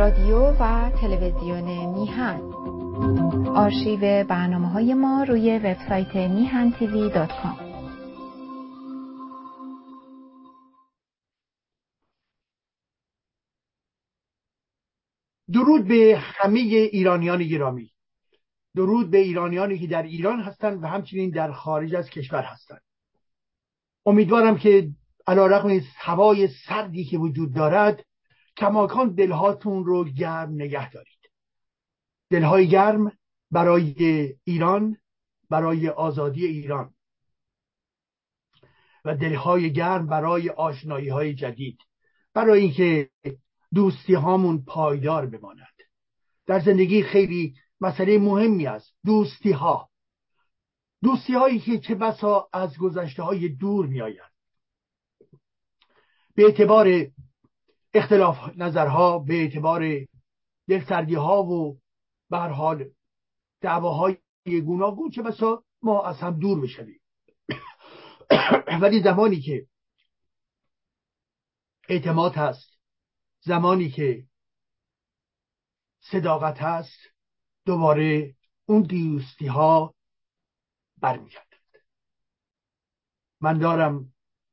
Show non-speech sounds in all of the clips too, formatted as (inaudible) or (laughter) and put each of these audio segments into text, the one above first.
رادیو و تلویزیون میهن. آرشیو برنامه های ما روی وبسایت میهن تیوی دات کام. درود به همه ایرانیان گرامی. درود به ایرانیانی که در ایران هستند و همچنین در خارج از کشور هستند. امیدوارم که علا رقم هوای سردی که وجود دارد کماکان دلهاتون رو گرم نگه دارید. دلهای گرم برای ایران برای آزادی ایران. و دلهای گرم برای آشنایی های جدید. برای اینکه دوستی هامون پایدار بماند. در زندگی خیلی مسئله مهمی است دوستی ها دوستی هایی که چه بسا از گذشته های دور می آید. به اعتبار اختلاف نظرها به اعتبار دلسردی ها و به هر حال دعواهای گوناگون چه بسا ما از هم دور بشویم. (coughs) ولی زمانی که اعتماد هست زمانی که صداقت هست دوباره اون دوستی ها برمیگردند. من دارم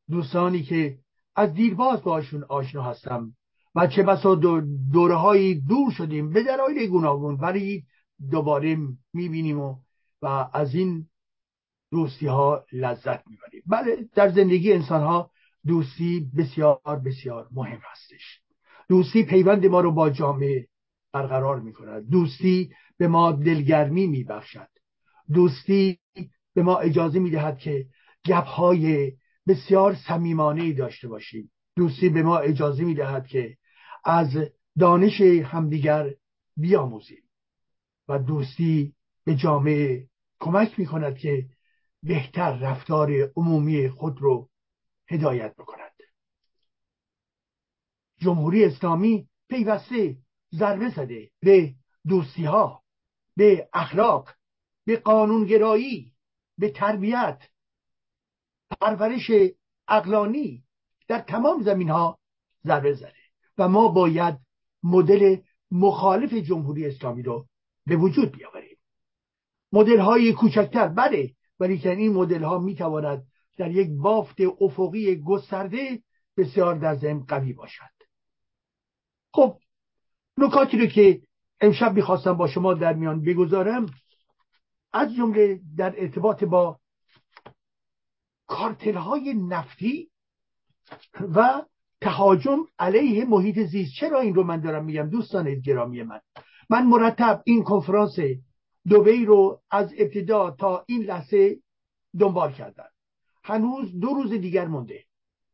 دوستانی که از دیرباز باشون آشنا هستم. و چه بسا دوره های دور شدیم به دلایل گوناگون ولی دوباره می‌بینیم و, و از این دوستی ها لذت می‌بریم. بله در زندگی انسان ها دوستی بسیار بسیار مهم هستش. دوستی پیوند ما رو با جامعه برقرار می‌کند. دوستی به ما دلگرمی میبخشد. دوستی به ما اجازه می‌دهد که گپهای بسیار صمیمانه داشته باشیم. دوستی به ما اجازه می‌دهد که از دانش همدیگر بیاموزیم و دوستی به جامعه کمک می‌کند که بهتر رفتار عمومی خود رو هدایت بکند. جمهوری اسلامی پیوسته ضربه زده به دوستی ها به اخلاق به قانونگرایی به تربیت پرورش اقلانی در تمام زمین ها ضربه زده و ما باید مدل مخالف جمهوری اسلامی رو به وجود بیاوریم. مدل های کوچکتر بله ولی که این مدل ها می تواند در یک بافت افقی گسترده بسیار در ذهن قوی باشد. خب نکاتی رو که امشب می‌خواستم با شما در میان بگذارم از جمله در ارتباط با کارتل های نفتی و تهاجم علیه محیط زیست. چرا این رو من دارم میگم؟ دوستان گرامی من. من مرتب این کنفرانس دوبی رو از ابتدا تا این لحظه دنبال کردم. هنوز دو روز دیگر مونده.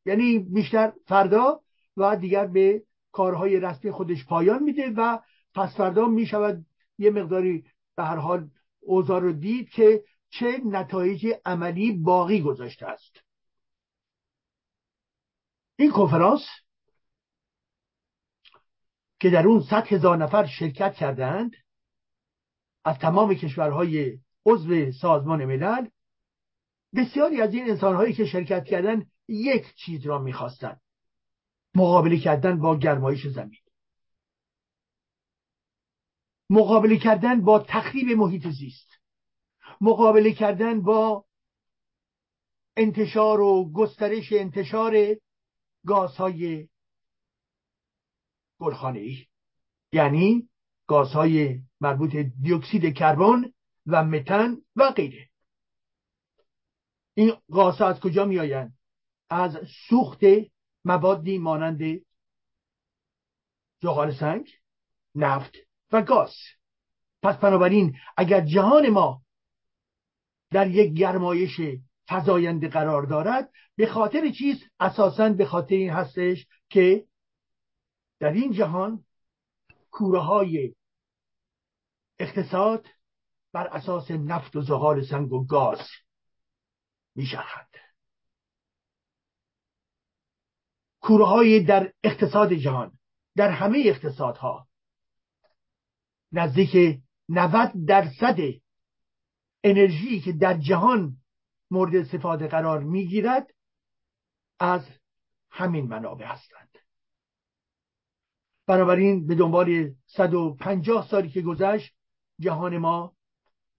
یعنی بیشتر فردا و دیگر به کارهای رسمی خودش پایان میده و پس فردا می‌شود یه مقداری به هر حال اوضاع رو دید که چه نتایج عملی باقی گذاشته است. این کنفرانس که در اون صد هزار نفر شرکت کردند از تمام کشورهای عضو سازمان ملل بسیاری از این انسانهایی که شرکت کردند یک چیز را می‌خواستند مقابله کردن با گرمایش زمین. مقابله کردن با تخریب محیط زیست. مقابله کردن با انتشار و گسترش انتشار گازهای گلخانه یعنی گازهای مربوط دیوکسید کربن و متن و غیره. این گازها از کجا می آیند از سوخت موادی مانند جغال سنگ نفت و گاز. پس بنابراین اگر جهان ما در یک گرمایش فزاینده قرار دارد به خاطر چیز اساسا به خاطر این هستش که در این جهان کوره های اقتصاد بر اساس نفت و زغال سنگ و گاز میشرخند کوره های در اقتصاد جهان در همه اقتصادها نزدیک 90 درصد انرژی که در جهان مورد استفاده قرار می‌گیرد از همین منابع هستند. بنابراین به دنبال 150 سالی که گذشت جهان ما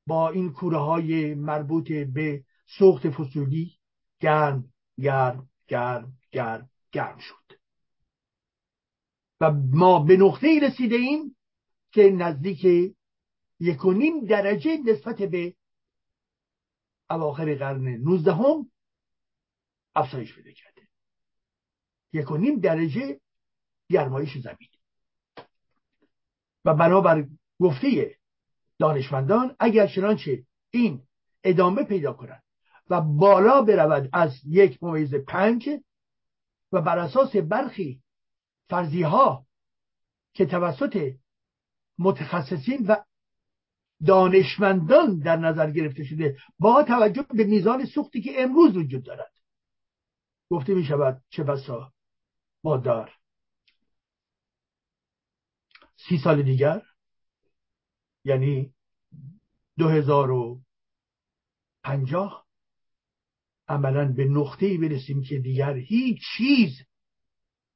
با این کوره های مربوط به سوخت فسولی گرم گرم گرم گرم گرم شد. و ما به نقطه ای رسیده ایم که نزدیک یک و نیم درجه نسبت به اواخر قرن نوزدهم افزایش پیدا کرده. یک و نیم درجه گرمایش زمین. و بنابر گفته دانشمندان اگر چنانچه این ادامه پیدا کند و بالا برود از یک ممیز پنج و بر اساس برخی فرضی ها که توسط متخصصین و دانشمندان در نظر گرفته شده با توجه به میزان سوختی که امروز وجود دارد. گفته می شود چه بسا ما دار. سی سال دیگر یعنی دو هزار و پنجاه عملا به نقطه برسیم که دیگر هیچ چیز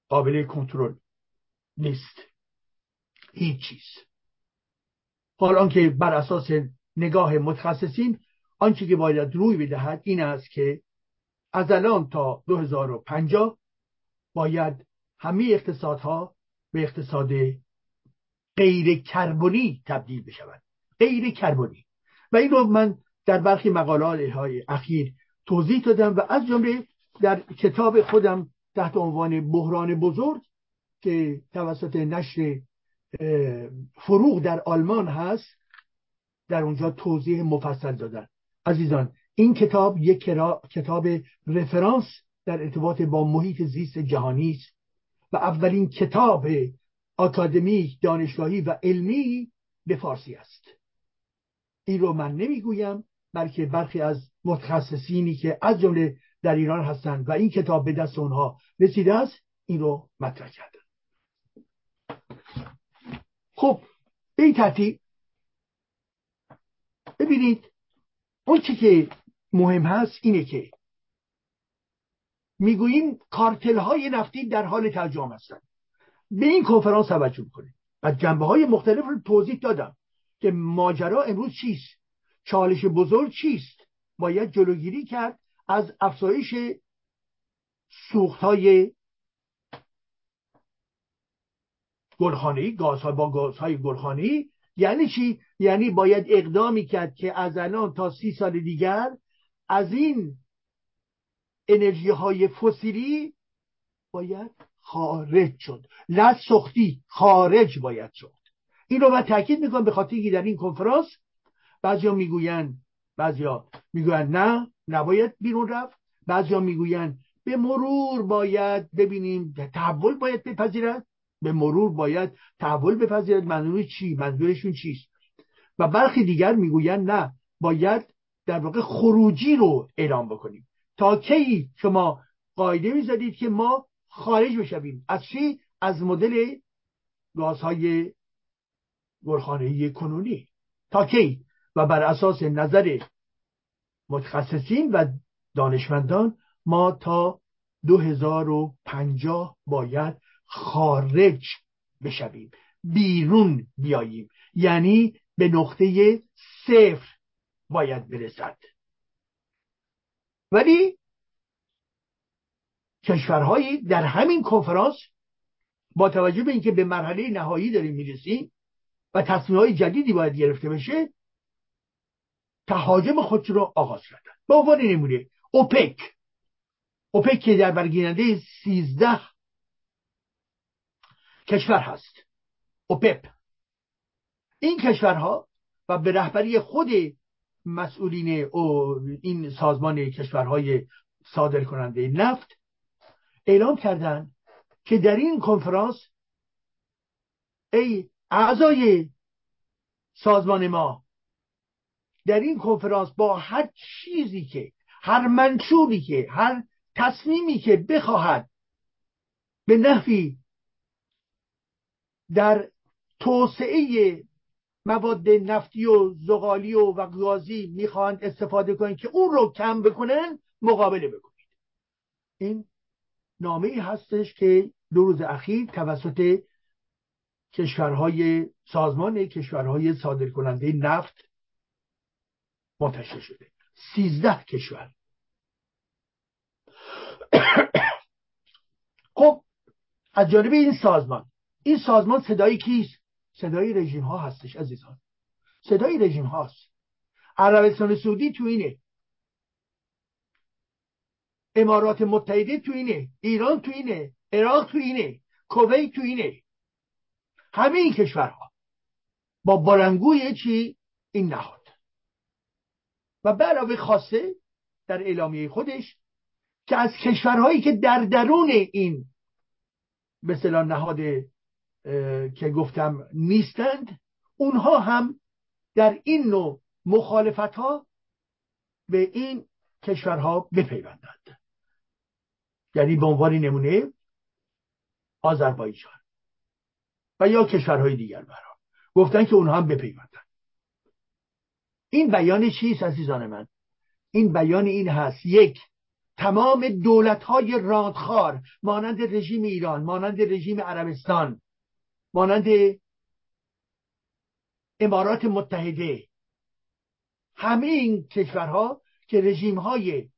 قابل کنترل نیست. هیچ چیز. حال آنکه بر اساس نگاه متخصصین آنچه که باید روی بدهد این است که از الان تا 2050 باید همه اقتصادها به اقتصاد غیر کربنی تبدیل بشود غیر کربنی و این رو من در برخی مقالات های اخیر توضیح دادم و از جمله در کتاب خودم تحت عنوان بحران بزرگ که توسط نشر فروغ در آلمان هست. در اونجا توضیح مفصل دادن. عزیزان این کتاب یک کتاب رفرانس در ارتباط با محیط زیست جهانی است و اولین کتاب آکادمیک دانشگاهی و علمی به فارسی است. این رو من نمی‌گویم بلکه برخی از متخصصینی که از جمله در ایران هستند و این کتاب به دست اونها رسیده است این رو مطرح کردن خب به این ترتیب ببینید اون چی که مهم هست اینه که می‌گوییم کارتل های نفتی در حال ترجمه هستند به این کنفرانس توجه کنید و جنبه های مختلف رو توضیح دادم که ماجرا امروز چیست؟ چالش بزرگ چیست؟ باید جلوگیری کرد از افزایش سوخت های گلخانه‌ای گازها با گازهای گلخانه‌ای. یعنی چی؟ یعنی باید اقدامی کرد که از الان تا سی سال دیگر از این انرژی های فسیلی باید خارج شد. نه سختی خارج باید شد. این رو من تاکید می‌کنم به خاطر که در این کنفرانس بعضیا می‌گوین بعضیا می‌گوین نه نباید بیرون رفت. بعضیا می‌گوین به مرور باید ببینیم تحول باید بپذیرد. به مرور باید تحول بپذیرد منظور چی؟ منظورشون چیست؟ و برخی دیگر می‌گویند نه باید در واقع خروجی رو اعلام بکنیم. تا کی شما قاعده می‌زدید که ما خارج بشویم؟ از چی؟ از مدل گازهای گلخانه‌ای کنونی. تا کی؟ و بر اساس نظر متخصصین و دانشمندان ما تا 2050 باید خارج بشویم بیرون بیاییم. یعنی به نقطه صفر باید برسد. ولی کشورهایی در همین کنفرانس با توجه به اینکه به مرحله نهایی داریم می‌رسیم و تصمیم های جدیدی باید گرفته بشه تهاجم خودش رو آغاز کردن. به عنوان نمونه اوپک. اوپک که در برگیرنده سیزده کشور هست. اوپپ. این کشورها و به رهبری خود مسئولین او این سازمان کشورهای صادر کننده نفت اعلام کردند که در این کنفرانس ای اعضای سازمان ما در این کنفرانس با هر چیزی که هر منشوری که هر تصمیمی که بخواهد به نحوی در توسعه مواد نفتی و زغالی و, گازی می‌خواهند استفاده کنند که اون رو کم بکنن مقابله بکنید. این نامه هستش که دو روز اخیر توسط کشورهای سازمان کشورهای صادر کننده نفت منتشر شده. سیزده کشور. (coughs) خب از جانب این سازمان این سازمان صدای کیست؟ صدای رژیم ها هستش عزیزان. صدای رژیم هاست عربستان سعودی تو اینه. امارات متحده تو اینه. ایران تو اینه. عراق تو اینه. کویت تو اینه. همه این کشورها با بارنگوی چی؟ این نهاد. و به علاوه خاصه در اعلامیه خودش که از کشورهایی که در درون این به نهاد که گفتم نیستند اونها هم در این نوع مخالفت ها به این کشورها بپیوندند. یعنی به عنوان نمونه آذربایجان و یا کشورهای دیگر برها گفتن که اونها هم بپیوندن این بیان چیست عزیزان من؟ این بیان این هست. یک تمام دولت های رادخار مانند رژیم ایران مانند رژیم عربستان مانند امارات متحده. همه این کشورها که رژیم های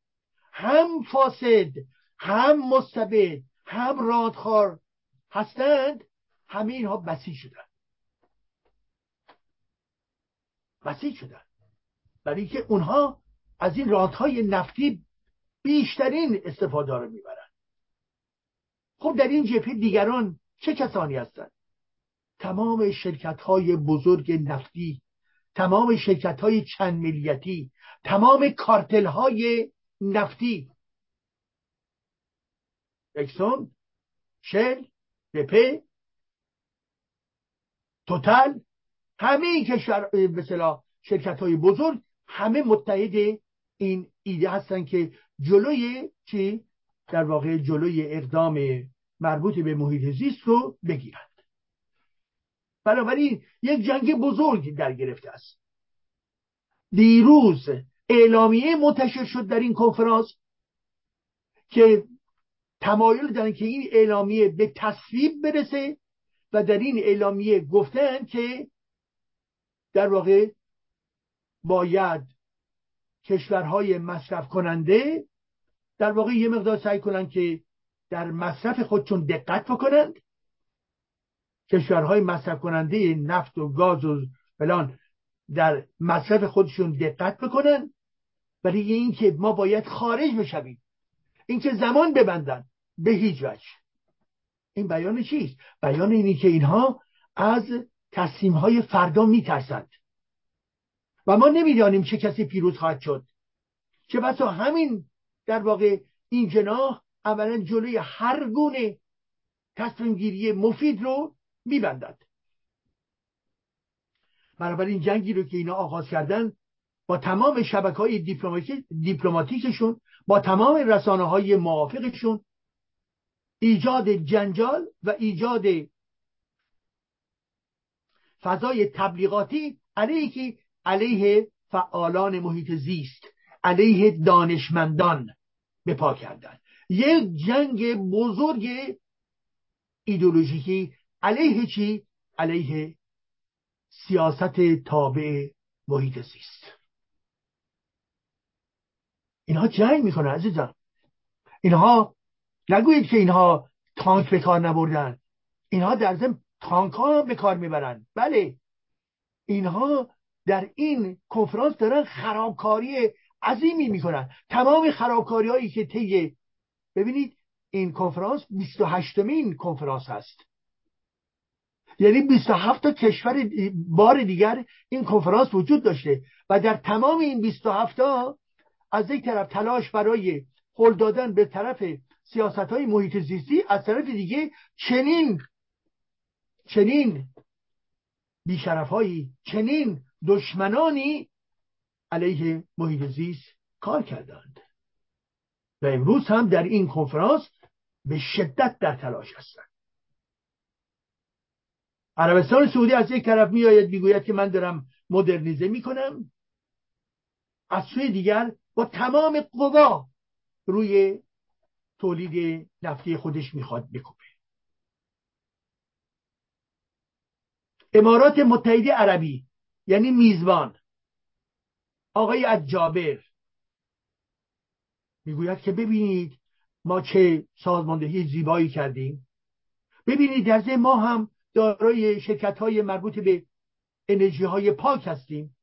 هم فاسد هم مستبد هم رادخار هستند همه اینها بسیج شدن. بسیج شدن. برای که اونها از این رادهای نفتی بیشترین استفاده رو می‌برن. خب در این جبهه دیگران چه کسانی هستند؟ تمام شرکت های بزرگ نفتی تمام شرکت های چند ملیتی تمام کارتل های نفتی. اکسون شل بپه توتل همه این کشور به شرکت های بزرگ همه متحد این ایده هستن که جلوی چی؟ در واقع جلوی اقدام مربوط به محیط زیست رو بگیرند بنابراین یک جنگ بزرگ در گرفته است. دیروز اعلامیه منتشر شد در این کنفرانس که تمایل دارن که این اعلامیه به تصویب برسه و در این اعلامیه گفتن که در واقع باید کشورهای مصرف کننده در واقع یه مقدار سعی کنند که در مصرف خودشون دقت بکنند کشورهای مصرف کننده نفت و گاز و فلان در مصرف خودشون دقت بکنن برای اینکه ما باید خارج بشویم. اینکه زمان ببندن به هیچ وجه. این بیان چیست؟ بیان اینی که اینها از تصمیم های فردا میترسند. و ما نمی‌دانیم چه کسی پیروز خواهد شد. چه بسا همین در واقع این جناح اولا جلوی هر گونه تصمیم گیری مفید رو میبندد. بنابراین جنگی رو که اینا آغاز کردن با تمام شبکه های دیپلماتیکشون با تمام رسانه های موافقشون ایجاد جنجال و ایجاد فضای تبلیغاتی علیه که علیه فعالان محیط زیست علیه دانشمندان به پا کردن. یک جنگ بزرگ ایدولوژیکی علیه چی؟ علیه سیاست تابع محیط زیست. اینها جنگ می‌کنن عزیزان اینها نگویید که اینها تانک به کار نبردن. اینها در ضمن تانک ها به کار می‌برن. بله. اینها در این کنفرانس دارن خرابکاری عظیمی می‌کنن. تمام خرابکاری هایی که طی ببینید این کنفرانس 28 مین کنفرانس هست. یعنی 27 تا کشور بار دیگر این کنفرانس وجود داشته و در تمام این 27 تا از یک طرف تلاش برای هل دادن به طرف سیاست های محیط زیستی از طرف دیگه چنین چنین بیشرف هایی چنین دشمنانی علیه محیط زیست کار کردند. و امروز هم در این کنفرانس به شدت در تلاش هستند. عربستان سعودی از یک طرف میآید می‌گوید که من دارم مدرنیزه می‌کنم. از سوی دیگر با تمام قوا روی تولید نفتی خودش می‌خواد بکوبه. امارات متحده عربی یعنی میزبان آقای جابر می‌گوید که ببینید ما چه سازماندهی زیبایی کردیم. ببینید در ما هم دارای شرکت های مربوط به انرژی های پاک هستیم.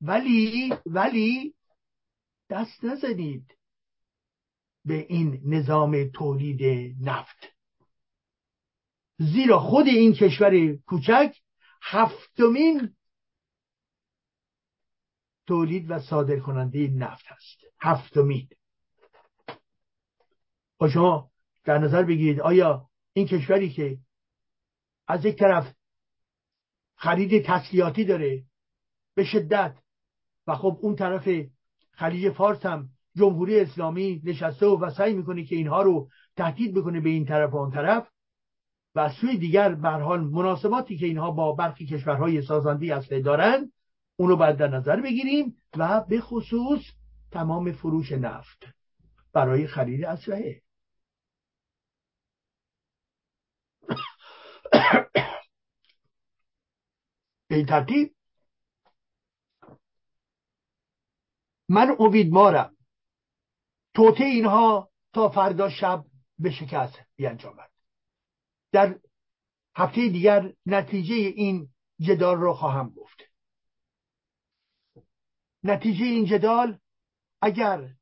ولی ولی دست نزنید به این نظام تولید نفت. زیرا خود این کشور کوچک هفتمین تولید و صادر کننده نفت هست. هفتمین. با شما در نظر بگیرید آیا این کشوری که از یک طرف خرید تسلیحاتی داره به شدت و خب اون طرف خلیج فارس هم جمهوری اسلامی نشسته و سعی می‌کنه که اینها رو تهدید بکنه به این طرف و اون طرف و سوی دیگر به حال مناسباتی که اینها با برخی کشورهای سازنده اصلی دارن اونو باید در نظر بگیریم و به خصوص تمام فروش نفت برای خرید اسلحه. (coughs) این ترتیب من امیدوارم توته اینها تا فردا شب به شکست بیانجامد. در هفته دیگر نتیجه این جدال رو خواهم گفت. نتیجه این جدال اگر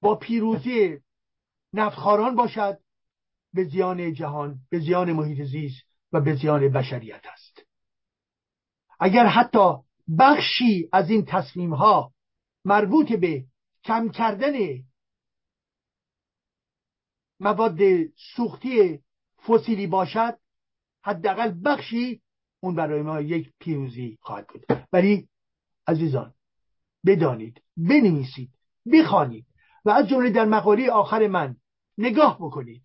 با پیروزی نفتخاران باشد به زیان جهان به زیان محیط زیست و به زیان بشریت است. اگر حتی بخشی از این تصمیم ها مربوط به کم کردن مواد سوختی فسیلی باشد حداقل بخشی اون برای ما یک پیروزی خواهد بود. ولی عزیزان بدانید بنویسید بخوانید و از جمله در مقاله آخر من نگاه بکنید.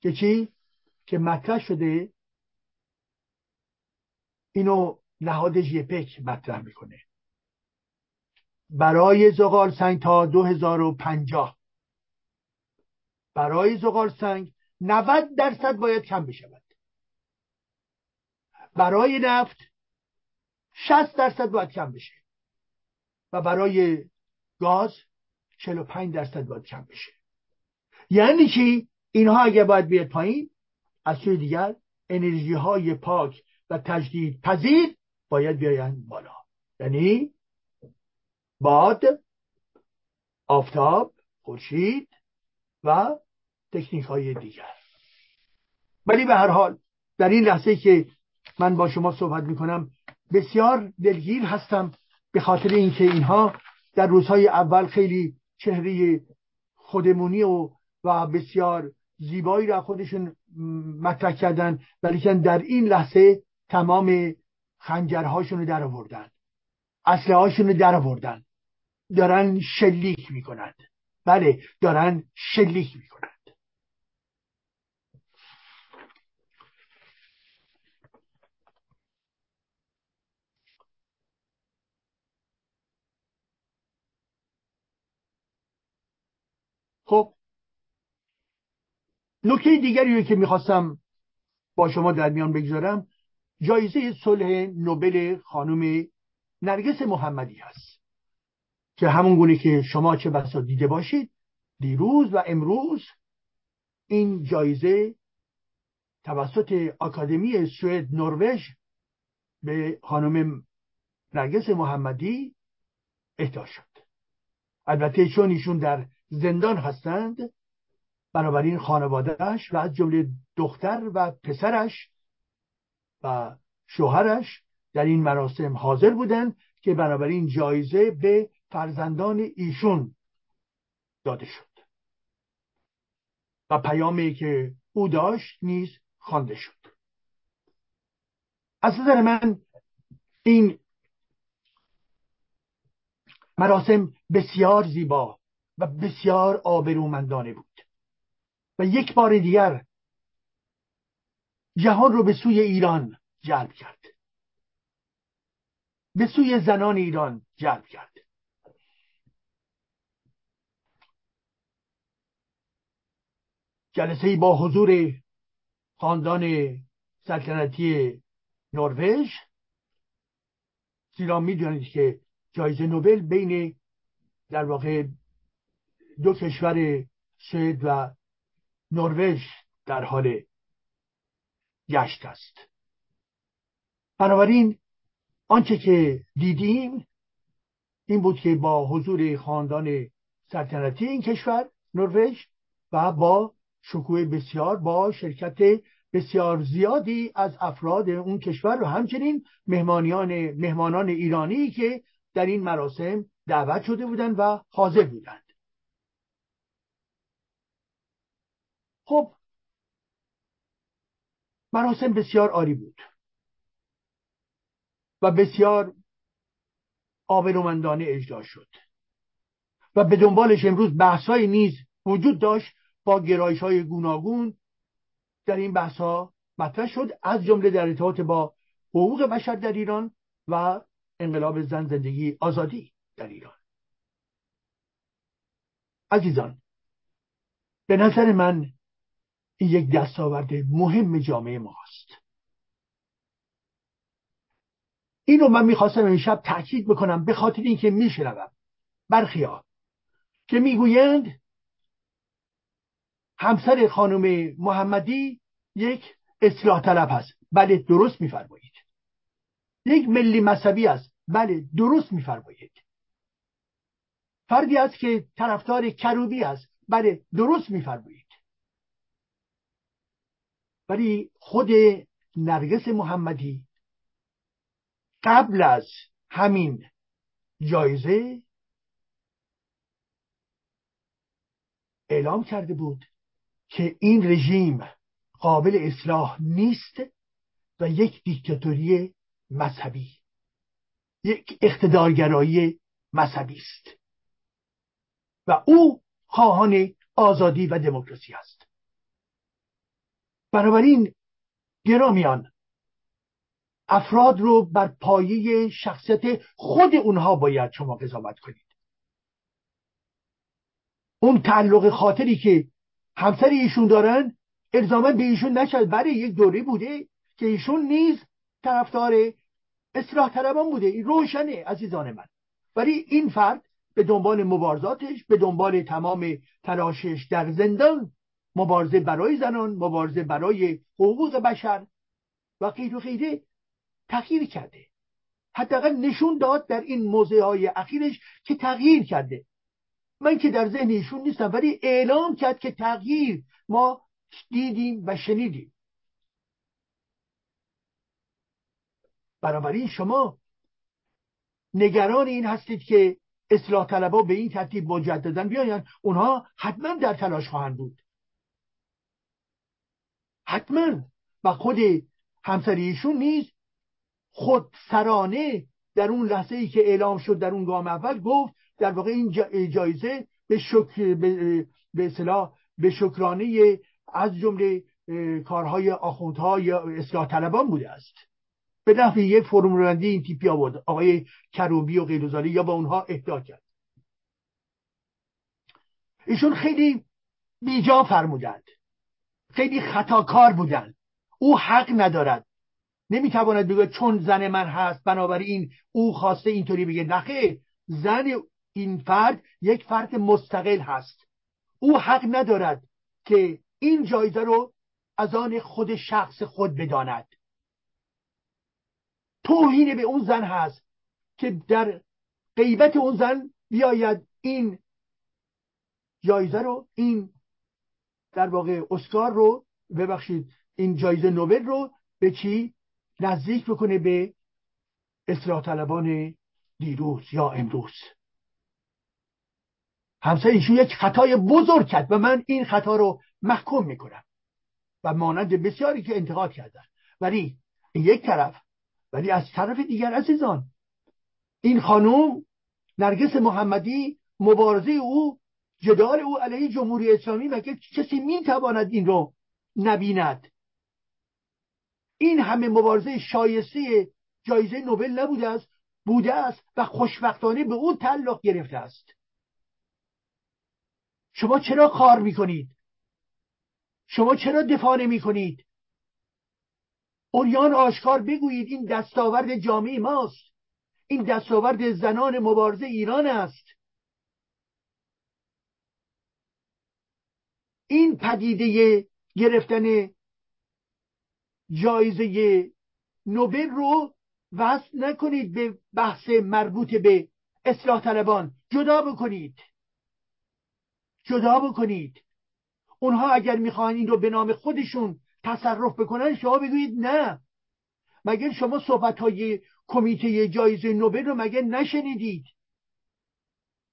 که چی? که مطرح شده اینو نهاد ژپک مطرح می‌کنه. برای زغال سنگ تا 2050 برای زغال سنگ 90 درصد باید کم بشود. برای نفت 60 درصد باید کم بشه. و برای گاز 45 درصد باید کم بشه. یعنی چی؟ اینها اگر باید بیاد پایین از سوی دیگر انرژی های پاک و تجدید پذیر باید بیاین بالا. یعنی باد آفتاب خورشید و تکنیک های دیگر. ولی به هر حال در این لحظه که من با شما صحبت می‌کنم بسیار دلگیر هستم به خاطر اینکه اینها در روزهای اول خیلی چهره خودمونی و و بسیار زیبایی را خودشون مطرح کردن ولی در این لحظه تمام خنجرهاشون رو در آوردن اسلحه هاشون رو در آوردن. دارن شلیک می‌کنند. بله دارن شلیک می‌کنند خب نکته دیگری که می‌خواستم با شما در میان بگذارم جایزه صلح نوبل خانم نرگس محمدی هست که همون گونه که شما چه بسا دیده باشید دیروز و امروز این جایزه توسط آکادمی سوئد نروژ به خانم نرگس محمدی اهدا شد. البته چون ایشون در زندان هستند بنابراین خانوادهش و از جمله دختر و پسرش و شوهرش در این مراسم حاضر بودند که بنابراین جایزه به فرزندان ایشون داده شد. و پیامی که او داشت نیز خوانده شد. از نظر من این مراسم بسیار زیبا و بسیار آبرومندانه بود. و یک بار دیگر جهان رو به سوی ایران جلب کرد. به سوی زنان ایران جلب کرد. جلسه با حضور خاندان سلطنتی نروژ. زیرا می‌دونید که جایزه نوبل بین در واقع دو کشور سوئد و نروژ در حال گشت است. بنابراین آنچه که دیدیم این بود که با حضور خاندان سلطنتی این کشور نروژ و با شکوه بسیار با شرکت بسیار زیادی از افراد اون کشور و همچنین مهمانیان مهمانان ایرانی که در این مراسم دعوت شده بودند و حاضر بودند. خب مراسم بسیار عالی بود و بسیار آبرومندانه اجرا شد و به دنبالش امروز بحثهایی نیز وجود داشت با گرایش های گوناگون. در این بحث ها مطرح شد از جمله در ارتباط با حقوق بشر در ایران و انقلاب زن زندگی آزادی در ایران. عزیزان به نظر من این یک دستاورد مهم جامعه ماست. این رو من می‌خواستم امشب تاکید بکنم به خاطر اینکه میشنوم برخیا که می‌گویند همسر خانم محمدی یک اصلاح طلب هست. بله درست میفرمایید. یک ملی مذهبی است. بله درست میفرمایید. فردی است که طرفدار کروبی است. بله درست میفرمایید. ولی خود نرگس محمدی قبل از همین جایزه اعلام کرده بود که این رژیم قابل اصلاح نیست و یک دیکتاتوری مذهبی یک اقتدارگرایی مذهبی است و او خواهان آزادی و دموکراسی است. بنابراین گرامیان افراد رو بر پایه شخصیت خود اونها باید شما قضاوت کنید. اون تعلق خاطری که همسر ایشون دارن الزاما به ایشون نشد. برای یک دوره بوده که ایشون نیز طرفدار اصلاح طلبان بوده. این روشنه عزیزان من. ولی این فرد به دنبال مبارزاتش به دنبال تمام تلاشش در زندان مبارزه برای زنان مبارزه برای حقوق بشر و غیر و غیره تغییر کرده. حداقل نشون داد در این موضع های اخیرش که تغییر کرده. من که در ذهن ایشون نیستم ولی اعلام کرد که تغییر ما دیدیم و شنیدیم. بنابراین شما نگران این هستید که اصلاح طلبا به این ترتیب مجددا بیاین اونها حتما در تلاش خواهند بود. حتما. و خود همسر ایشون نیز خود سرانه در اون لحظه ای که اعلام شد در اون گام اول گفت در واقع این جایزه به شکر به اصطلاح به شکرانه از جمله کارهای آخوندها یا اصلاح طلبان بوده است. به نحوی یک فرم رندی این تیپی آورد. آقای کروبی و غیر یا با اونها اهدا کرد. ایشون خیلی بیجا فرمودند. خیلی خطاکار بودند او حق ندارد. نمی‌تواند بگه چون زن من هست بنابراین او خواسته اینطوری بگه. نخه زن این فرد یک فرد مستقل هست. او حق ندارد که این جایزه رو از آن خود شخص خود بداند. توهین به اون زن هست که در غیبت اون زن بیاید این جایزه رو این در واقع اسکار رو ببخشید این جایزه نوبل رو به چی نزدیک بکنه به اصلاح طلبان دیروز یا امروز. همسر ایشون یک خطای بزرگ کرد و من این خطا رو محکوم می‌کنم و مانند بسیاری که انتقاد کردن. ولی یک طرف ولی از طرف دیگر عزیزان این خانوم نرگس محمدی مبارزه او جدال او علیه جمهوری اسلامی مگه کسی می‌تواند این رو نبیند؟ این همه مبارزه شایسته جایزه نوبل نبوده است بوده است و خوشبختانه به او تعلق گرفته است. شما چرا کار می‌کنید؟ شما چرا دفاع نمی کنید اوریان آشکار بگویید این دستاورد جامعه ماست. این دستاورد زنان مبارزه ایران است. این پدیده گرفتن جایزه نوبل رو وصل نکنید به بحث مربوط به اصلاح طلبان. جدا بکنید. جدا بکنید. اونها اگر می‌خوان این رو به نام خودشون تصرف بکنن شما بگویید نه. مگه شما صحبت های کمیته جایزه نوبل رو مگه نشنیدید؟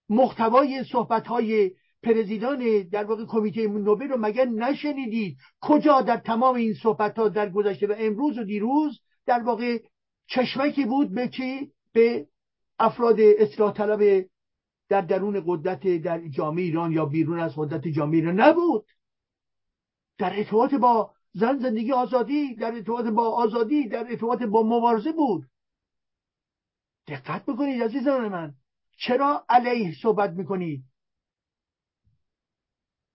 محتوای صحبت های پرزیدان در واقع کمیته نوبل رو مگه نشنیدید؟ کجا در تمام این صحبت ها در گذشته و امروز و دیروز در واقع چشمکی بود به چی؟ به افراد اصلاح طلب در درون قدرت در جامعه ایران یا بیرون از قدرت جامعه ایران نبود. در ارتباط با زن زندگی آزادی در ارتباط با آزادی در ارتباط با مبارزه بود. دقت بکنید عزیزان من. چرا علیه صحبت می‌کنید؟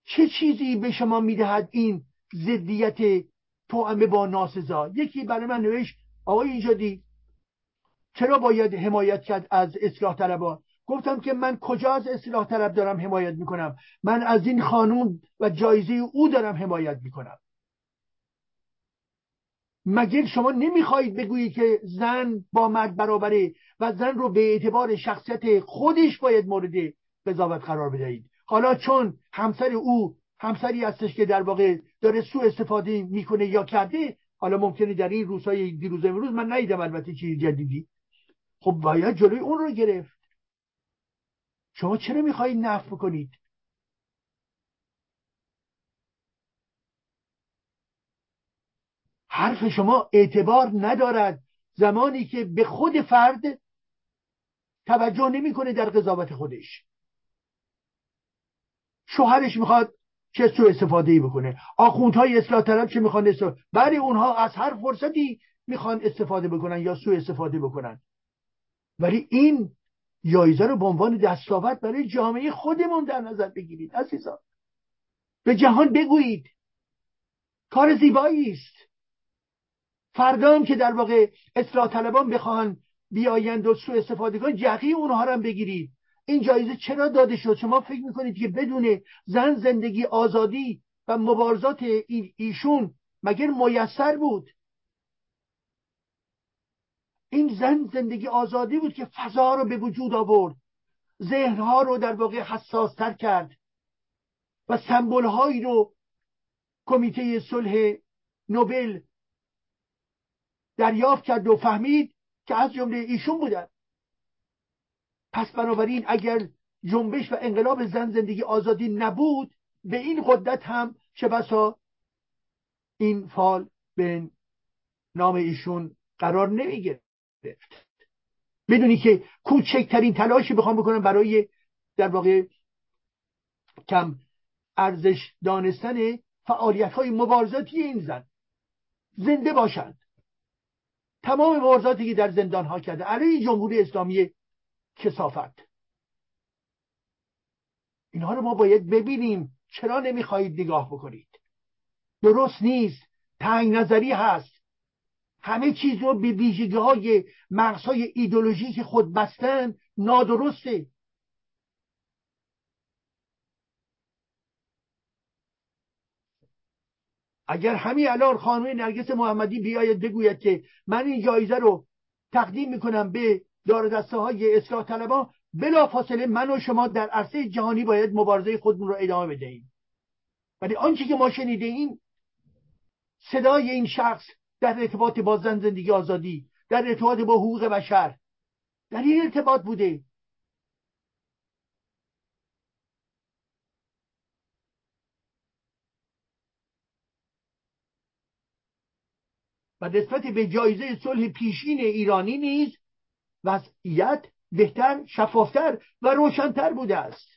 چه چیزی به شما می‌دهد این ضدیت توأمه با ناسزا؟ یکی برای من نوشت آقای ایجادی چرا باید حمایت کرد از اصلاح طلبان؟ گفتم که من کجا از اصلاح طلب دارم حمایت می‌کنم؟ من از این خانوم و جایزه او دارم حمایت می‌کنم. مگر شما نمی‌خواهید بگویید که زن با مرد برابره و زن رو به اعتبار شخصیت خودش باید مورد قضاوت قرار بدهید؟ حالا چون همسر او همسری هستش که در واقع داره سوء استفاده می‌کنه یا کرده حالا ممکنه در این روزهای دیروز امروز من ندیدم البته چیز جدیدی. خب باید جلوی اون رو گرفت. شما چرا می‌خواهید نفت بکنید؟ حرف شما اعتبار ندارد. زمانی که به خود فرد توجه نمی‌کنه در قضاوت خودش. شوهرش می‌خواد چه سو استفاده ای بکنه. آخوندهای اصلاح طلب چه می‌خوان استفاده برای اونها از هر فرصتی می‌خوان استفاده بکنن یا سو استفاده بکنن. ولی این جایزه رو به عنوان دستاورد برای جامعه خودمون در نظر بگیرید عزیزان. به جهان بگویید. کار زیبایی است. فردا هم که در واقع اصلاح طلبان بخواهن بیایند و سو استفاده کنند جقی اونها رو هم بگیرید. این جایزه چرا داده شد؟ شما فکر می‌کنید که بدون زن زندگی آزادی و مبارزات ایشون مگر میسر بود؟ این زن زندگی آزادی بود که فضا رو به وجود آورد. ذهنها رو در واقع حساستر کرد. و سمبل هایی رو کمیته صلح نوبل دریافت کرد و فهمید که از جمله ایشون بودن. پس بنابراین اگر جنبش و انقلاب زن زندگی آزادی نبود به این قدرت هم چه بسا این فال به نام ایشون قرار نمی‌گیره بدونی که کوچکترین تلاشی بخوام بکنم برای در واقع کم ارزش دانستن فعالیت های مبارزاتی این زن. زنده باشند. تمام مبارزاتی که در زندان ها کرده. علیه جمهوری اسلامی کسافت. اینها رو ما باید ببینیم. چرا نمی‌خواهید نگاه بکنید؟ درست نیست. تنگ نظری هست. همه چیز رو به ویژگی های مغزهای ایدولوژیک خود بستن نادرسته. اگر همین الان خانم نرگس محمدی بیاید بگوید که من این جایزه رو تقدیم می‌کنم به دار دسته های اصلاح طلبا بلا فاصله من و شما در عرصه جهانی باید مبارزه خودمون رو ادامه بدهیم. ولی آنچه که ما شنیده این صدای این شخص در ارتباط با زن زندگی آزادی در ارتباط با حقوق بشر در این ارتباط بوده. و نسبت به جایزه صلح پیشین ایرانی نیز وضعیت بهتر شفافتر و روشنتر بوده است.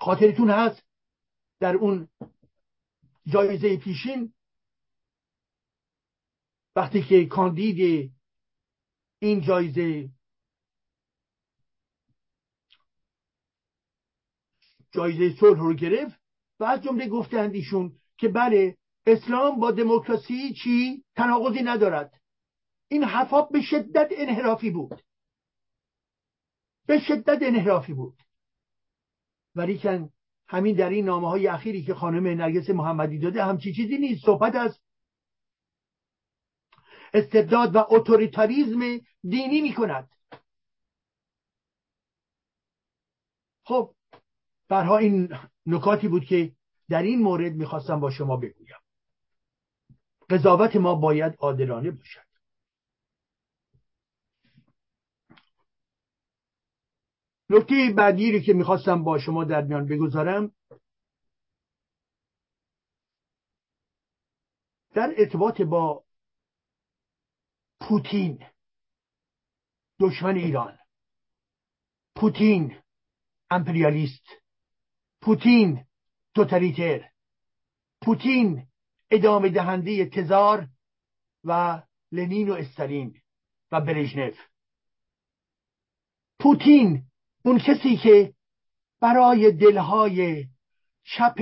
خاطرتون هست در اون جایزه پیشین؟ وقتی که کاندید این جایزه جایزه صلح رو گرفت و از جمله گفتند ایشون که بله اسلام با دموکراسی چی تناقضی ندارد. این حرفا به شدت انحرافی بود. به شدت انحرافی بود. ولیکن همین در این نامه های اخیری که خانم نرگس محمدی داده همچی چیزی نیست. صحبت از استبداد و اتوریتاریزم دینی می کند خب برها این نکاتی بود که در این مورد می‌خواستم با شما بگویم. قضاوت ما باید عادلانه باشد. نکته بعدی رو که می‌خواستم با شما در میان بگذارم در ارتباط با پوتین دشمن ایران. پوتین امپریالیست. پوتین توتالیتر. پوتین ادامه دهنده تزار و لنین و استالین و برژنف پوتین اون کسی که برای دلهای چپ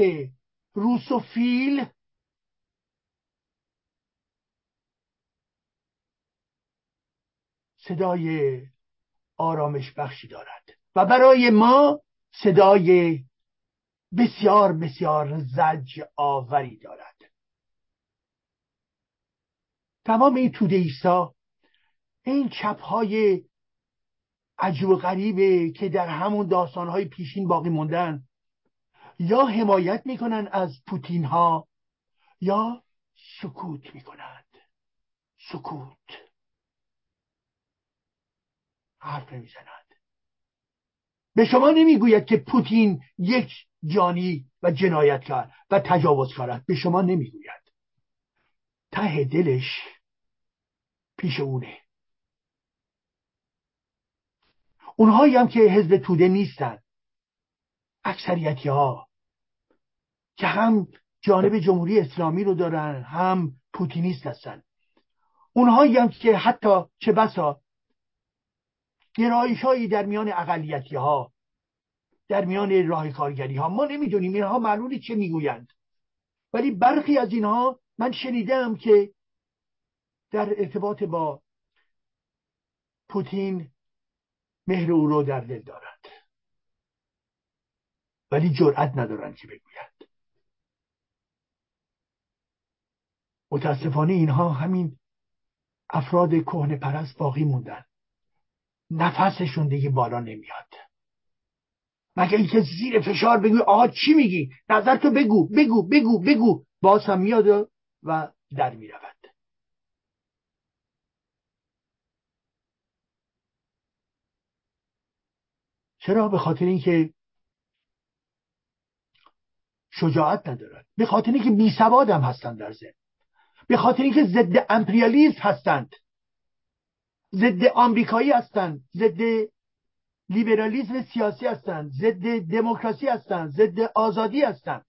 روسوفیل صدای آرامش بخشی دارد و برای ما صدای بسیار بسیار زج آوری دارد. تمام این توده ایسا این چپ های عجب و غریبه که در همون داستانهای پیشین باقی موندن. یا حمایت می‌کنن از پوتین ها یا سکوت می‌کنند. سکوت. حرف نمی‌زنند به شما نمی‌گوید که پوتین یک جانی و جنایتکار و تجاوزکار است به شما نمی‌گوید. ته دلش پیش اونه. اونهایی هم که حزب توده نیستن. اکثریتی ها که هم جانب جمهوری اسلامی رو دارن هم پوتینیست هستن. اونهایی هم که حتی چه بسا گرایش هایی در میان اقلیتی ها در میان راه کارگری ها ما نمی‌دونیم اینها معلولی چه می‌گویند. ولی برخی از اینها من شنیدم که در ارتباط با پوتین مهر او رو در دل دارند ولی جرأت ندارند که بگویند متاسفانه اینها همین افراد کهنه پرست باقی موندن. نفسشون دیگه بالا نمیاد. مگه اینکه زیر فشار بگو آها چی میگی؟ نظر تو بگو بگو بگو بگو. باز هم میاد و در می‌رود. چرا؟ به خاطر اینکه شجاعت ندارد به خاطر اینکه بی سواد هم هستند در ذهن. به خاطر اینکه ضد امپریالیسم هستند. ضد آمریکایی هستند. ضد لیبرالیزم سیاسی هستند. ضد دموکراسی هستند. ضد آزادی هستند.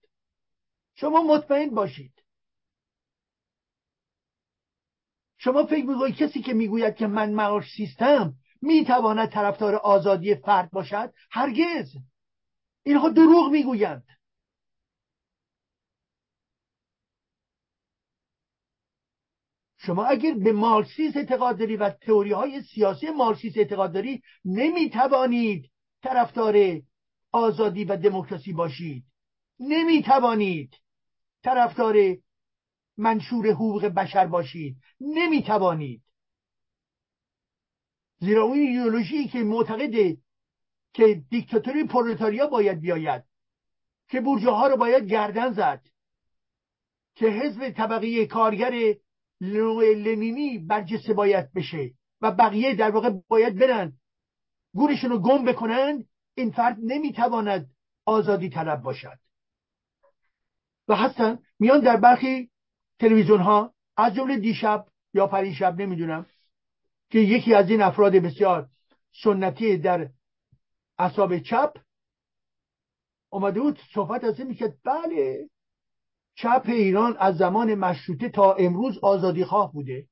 شما مطمئن باشید. شما فکر می‌کنید کسی که می‌گوید که من مارکسیستم می‌تواند طرفدار آزادی فرد باشد؟ هرگز. اینها دروغ می‌گویند. شما اگر به مارکسیس اعتقاد داری و تئوری های سیاسی مارکسیس اعتقاد داری نمی‌توانید طرفدار آزادی و دموکراسی باشید. نمی‌توانید طرفدار منشور حقوق بشر باشید. نمی‌توانید. زیرا اون ایدئولوژی که معتقده که دیکتاتوری پرولتاریا باید بیاید که بورژه رو باید گردن زد که حزب طبقه کارگر لنینی برجسته باید بشه و بقیه در واقع باید برن. گورشون رو گم بکنن این فرد نمی‌تواند آزادی طلب باشد. و هستن میان در برخی تلویزیون ها از جمله دیشب یا پریشب نمی‌دونم که یکی از این افراد بسیار سنتی در اصاب چپ اومده بود صحبت از این که بله چپ ایران از زمان مشروطه تا امروز آزادی خواه بوده.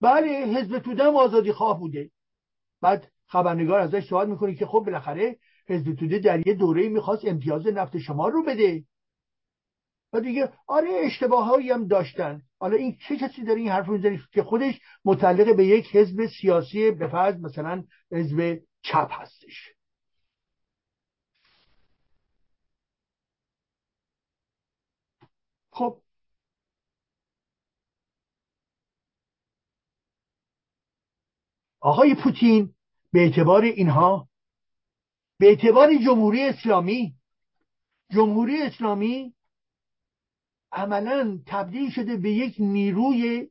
بله حزب توده هم آزادی خواه بوده. بعد خبرنگار ازش سوال می‌کنه که خب بالاخره حزب توده در یه دوره می‌خواست امتیاز نفت شما رو بده. و دیگه آره اشتباه هایی هم داشتن. حالا این چه کسی داره این حرف رو که خودش متعلق به یک حزب سیاسی به فرض مثلا حزب چپ هستش. خب. آقای پوتین به اعتبار اینها به اعتبار جمهوری اسلامی جمهوری اسلامی عملا تبدیل شده به یک نیروی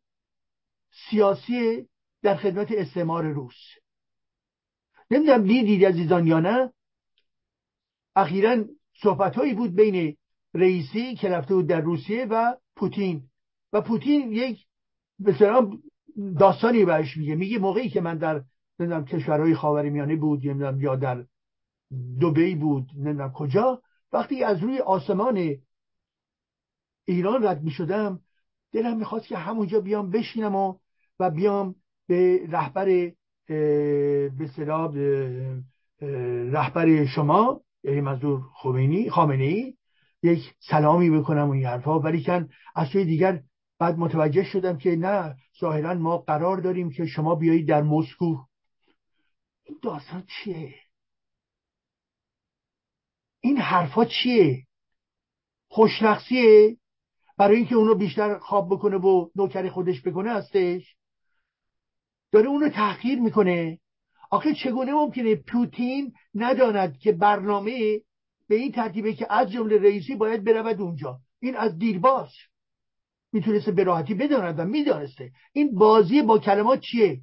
سیاسی در خدمت استعمار روس. نمی‌دونم دیدید عزیزان یا نه؟ اخیرا صحبت هایی بود بین رئیسی که رفته بود در روسیه و پوتین. و پوتین یک به داستانی برش میگه. میگه موقعی که من در نمی‌دونم کشورهای خاورمیانه بود یا در دبی بود نمی‌دونم کجا وقتی از روی آسمان ایران رد می‌شدم. دلم می‌خواست که همونجا بیام بشینم و و بیام به رهبر به رهبر شما یعنی منظور خمینی خامنه ای یک سلامی بکنم و این حرفا. ولی کن از سوی دیگر بعد متوجه شدم که نه ظاهرا ما قرار داریم که شما بیایید در مسکو. این داستان چیه؟ این حرفا چیه؟ خوشنقصیه؟ برای اینکه اونو بیشتر خواب بکنه و نوکر خودش بکنه هستش. داره اونو تحقیر می‌کنه. آخه چگونه ممکنه پوتین نداند که برنامه به این ترتیبه که از جمله رئیسی باید برود اونجا. این از دیرباز. می‌تونسته به راحتی بداند و می‌دانسته. این بازی با کلمات چیه؟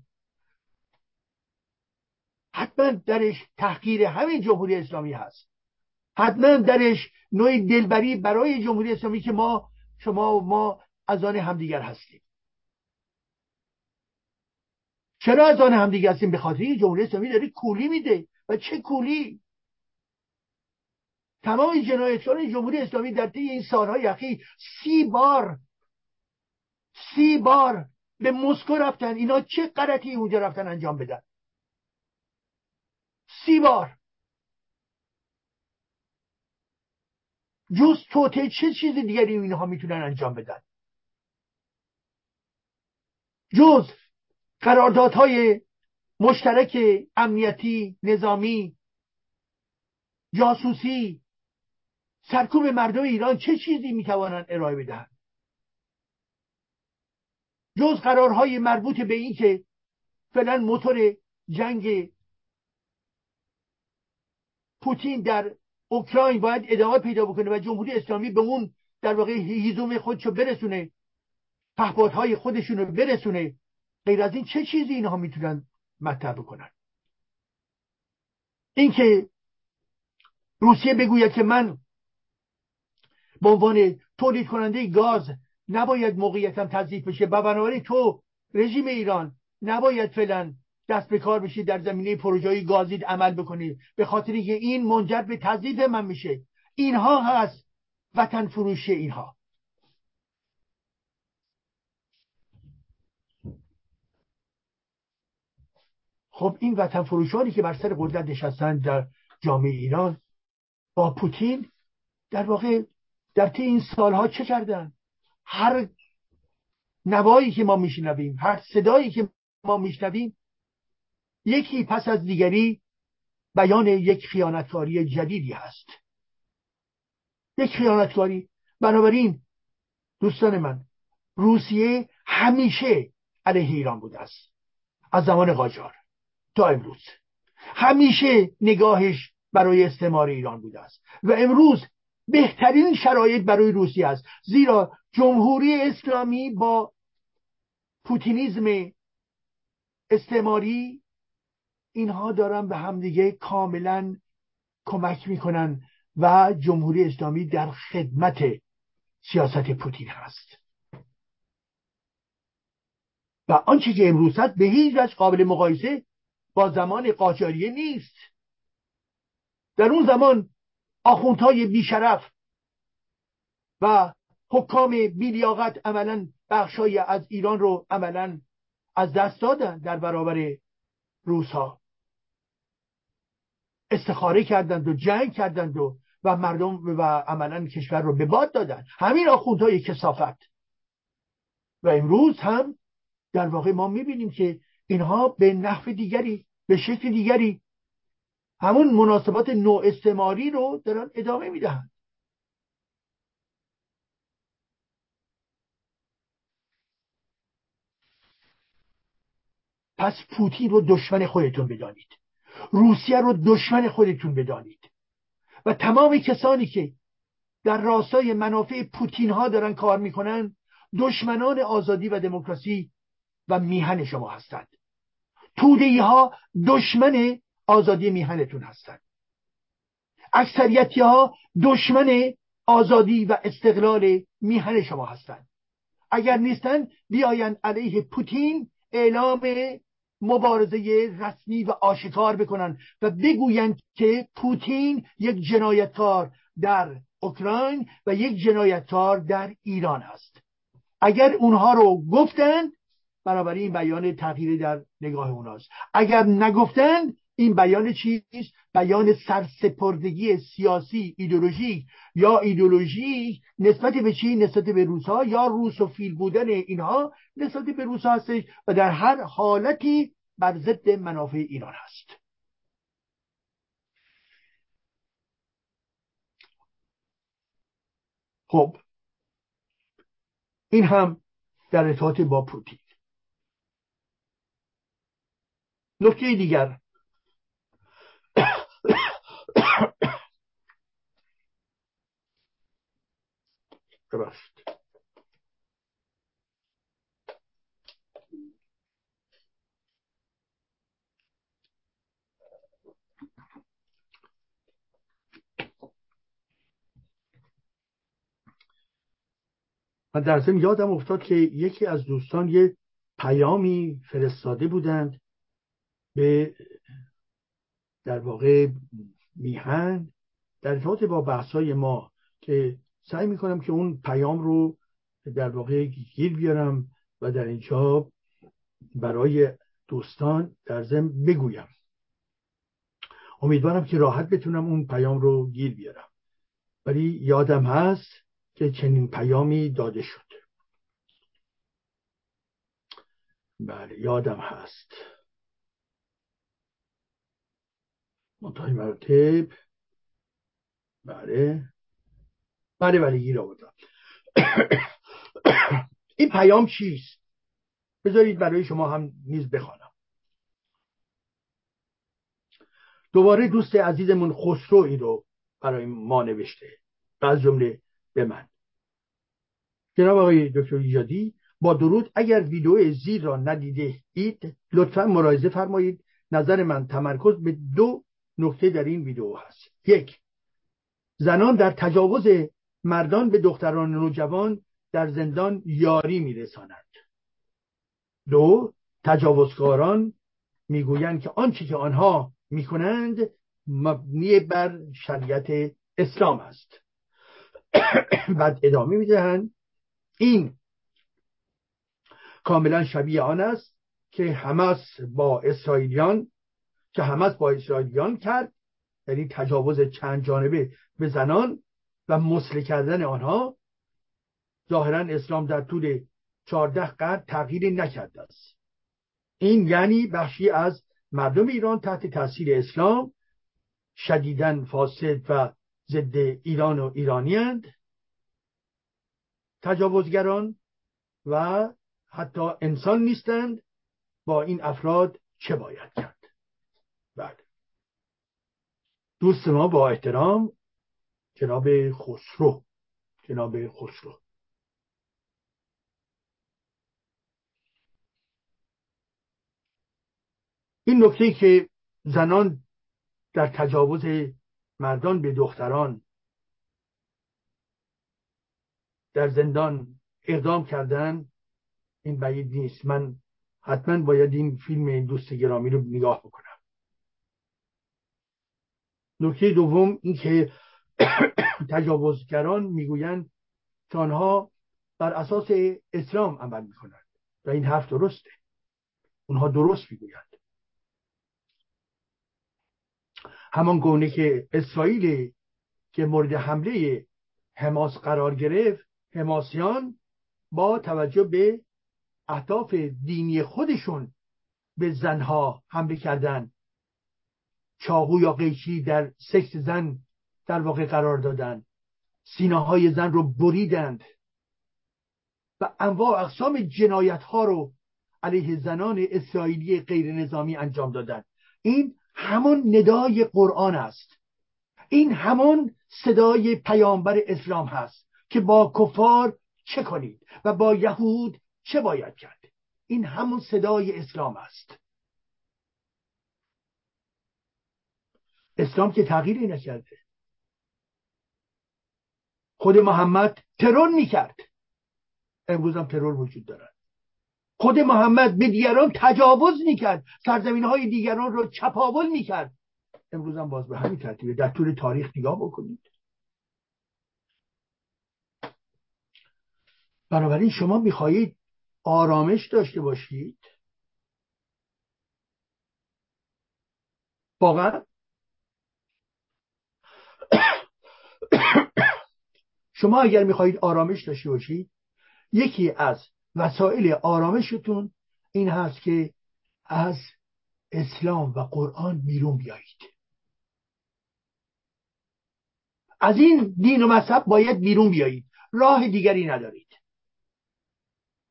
حتما درش تحقیر همین جمهوری اسلامی هست. حتما درش نوع دلبری برای جمهوری اسلامی که ما شما و ما از آن همدیگر هستیم. چرا از آن همدیگر هستیم؟ به خاطر جمهوری اسلامی داره کولی میده. و چه کولی؟ تمام جنایتکاران جمهوری اسلامی در طی این سالهای اخیر سی بار سی بار به مسکو رفتن. اینا چه غلطی اونجا رفتن انجام بدن؟ سی بار. جز توته چه چیز دیگری اینها می‌تونن انجام بدن؟ جز قراردادهای مشترک امنیتی نظامی جاسوسی سرکوب مردم ایران چه چیزی می‌توانند ارائه بدهند جز قرارهای مربوط به این که فعلا موتور جنگ پوتین در اوکراین باید ادامه پیدا بکنه و جمهوری اسلامی به اون در واقع هیزوم خودشو برسونه پهپادهای خودشون رو برسونه. غیر از این چه چیزی اینها می‌تونن مطرح بکنن؟ اینکه روسیه بگوید که من به عنوان تولید کننده گاز نباید موقعیتم تضعیف بشه و بنابراین تو رژیم ایران نباید فعلا دست به کار بشید در زمینه پروژه گازید عمل بکنید. به خاطر که این منجر به تضعیف من میشه. اینها هست. وطن فروشی اینها. خب این وطن فروشانی که بر سر قدرت نشستن در جامعه ایران با پوتین در واقع در طی این سالها چه کردن؟ هر نوایی که ما میشنویم هر صدایی که ما میشنویم یکی پس از دیگری بیان یک خیانتکاری جدیدی هست. یک خیانتکاری. بنابراین دوستان من روسیه همیشه علیه ایران بوده است. از زمان قاجار تا امروز. همیشه نگاهش برای استعمار ایران بوده است. و امروز بهترین شرایط برای روسیه است. زیرا جمهوری اسلامی با پوتینیزم استعماری اینها دارن به همدیگه کاملا کمک می‌کنن و جمهوری اسلامی در خدمت سیاست پوتین هست. و آنچه که امروز هست به هیچ وجه قابل مقایسه با زمان قاجاریه نیست. در اون زمان آخوندهای بیشرف و حکام بیلیاقت عملا بخشای از ایران رو عملا از دست دادن در برابر روس ها استخاره کردند و جنگ کردند و و مردم و عملا کشور رو به باد دادن. همین آخوندهای کسافت و امروز هم در واقع ما می‌بینیم که اینها به نحو دیگری به شکل دیگری همون مناسبات نوع استعماری رو دارن ادامه می‌دهند. پس پوتین رو دشمن خودتون بدانید. روسیه رو دشمن خودتون بدانید. و تمام کسانی که در راستای منافع پوتین ها دارن کار می‌کنن دشمنان آزادی و دموکراسی و میهن شما هستند. تودهی ها دشمن آزادی میهنتون هستند. اکثریتی ها دشمن آزادی و استقلال میهن شما هستند. اگر نیستن بیاین علیه پوتین اعلام مبارزه رسمی و آشکار بکنن و بگویند که پوتین یک جنایتکار در اوکراین و یک جنایتکار در ایران است. اگر اونها رو گفتند این بیان تغییری در نگاه اوناست. اگر نگفتند این بیان چیست؟ بیان سرسپردگی سیاسی ایدولوژیک یا ایدولوژی نسبت به چی؟ نسبت به روسها یا روسوفیل بودن اینها نسبت به روسها هستش و در هر حالتی بر ضد منافع ایران هست خب این هم در ارتباط با پوتین. نکته دیگر. ببخشید. و در ضمن یادم افتاد که یکی از دوستان یه پیامی فرستاده بودند به در واقع میهن در ارتباط با بحثای ما که سعی می‌کنم که اون پیام رو در واقع گیر بیارم و در اینجا برای دوستان در ضمن بگویم. امیدوارم که راحت بتونم اون پیام رو گیر بیارم. ولی یادم هست که چنین پیامی داده شد. بله یادم هست. منتهای مرتب بله. بله بله گیر آوردم. این پیام چیست؟ بذارید برای شما هم نیز بخوانم. دوباره دوست عزیزمون خسرو این رو برای ما نوشته. و از جمله به من. جناب آقای دکتر ایجادی با درود اگر ویدیو زیر را ندیده اید لطفا ملاحظه فرمایید. نظر من تمرکز به دو نکته در این ویدیو هست. یک زنان در تجاوز مردان به دختران نوجوان در زندان یاری میرسانند. دو تجاوزکاران می‌گویند که آنچه که آنها می‌کنند مبنی بر شریعت اسلام است. بعد ادامه می‌دهند. این کاملا شبیه آن است که حماس با اسرائیلیان که حماس با اسرائیلیان کرد یعنی تجاوز چند جانبه به زنان و مسله کردن آنها ظاهرا اسلام در طول چهارده قرن تغییری نکرده است. این یعنی بخشی از مردم ایران تحت تاثیر اسلام شدیدن فاسد و ضد ایران و ایرانیند تجاوزگران و حتی انسان نیستند با این افراد چه باید کرد؟ بله. دوست ما با احترام جناب خسرو. جناب خسرو. این نکته که زنان در تجاوز مردان به دختران در زندان اقدام کردن این بعید نیست. من حتما باید این فیلم دوست گرامی رو نگاه بکنم. نکته دوم اینکه تجاوزگران می‌گویند که آنها بر اساس اسلام عمل می‌کنند و این حرف درسته. اونها درست می‌گویند. همان گونه که اسرائیل که مورد حمله حماس قرار گرفت حماسیان با توجه به اهداف دینی خودشون به زنها حمله کردن چاقو یا قیچی در سکس زن در واقع قرار دادن. سیناهای زن رو بریدند و انواع اقسام جنایت ها رو علیه زنان اسرائیلی غیر نظامی انجام دادند این همون ندای قرآن است. این همون صدای پیامبر اسلام هست که با کفار چه کنید و با یهود چه باید کرد. این همون صدای اسلام است. اسلام که تغییری نکرده. خود محمد ترور می‌کرد. امروز هم ترور وجود دارد. خود محمد به دیگران تجاوز می‌کرد. سرزمین های دیگران رو چپاول می‌کرد. امروز هم باز به همین ترتیبه. در طول تاریخ نگاه بکنید. بنابراین شما می‌خواهید آرامش داشته باشید. واقعا. شما اگر می‌خواهید آرامش داشته باشید یکی از وسایل آرامشتون این هست که از اسلام و قرآن بیرون بیایید. از این دین و مذهب باید بیرون بیایید. راه دیگری ندارید.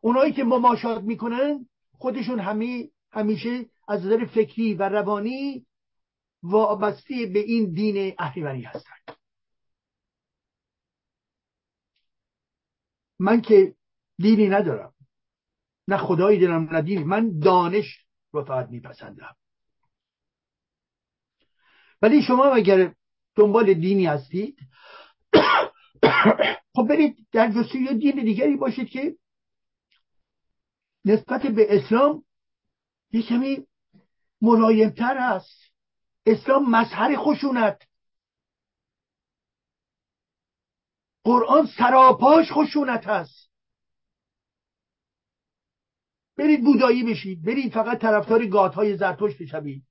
اونایی که مماشات می‌کنن خودشون همه همیشه از نظر فکری و روانی وابسته به این دین اهریمنی هستند من که دینی ندارم. نه خدایی دارم نه دینی. من دانش رو فقط میپسندم. ولی شما اگر دنبال دینی هستید (coughs) خب برید در جستجوی دین دیگری باشید که نسبت به اسلام یه کمی ملایمتر هست. اسلام مظهر خشونت. قرآن سراپاش خشونت هست برید بودایی بشید. برید فقط طرفدار گات های زرتشت بشوید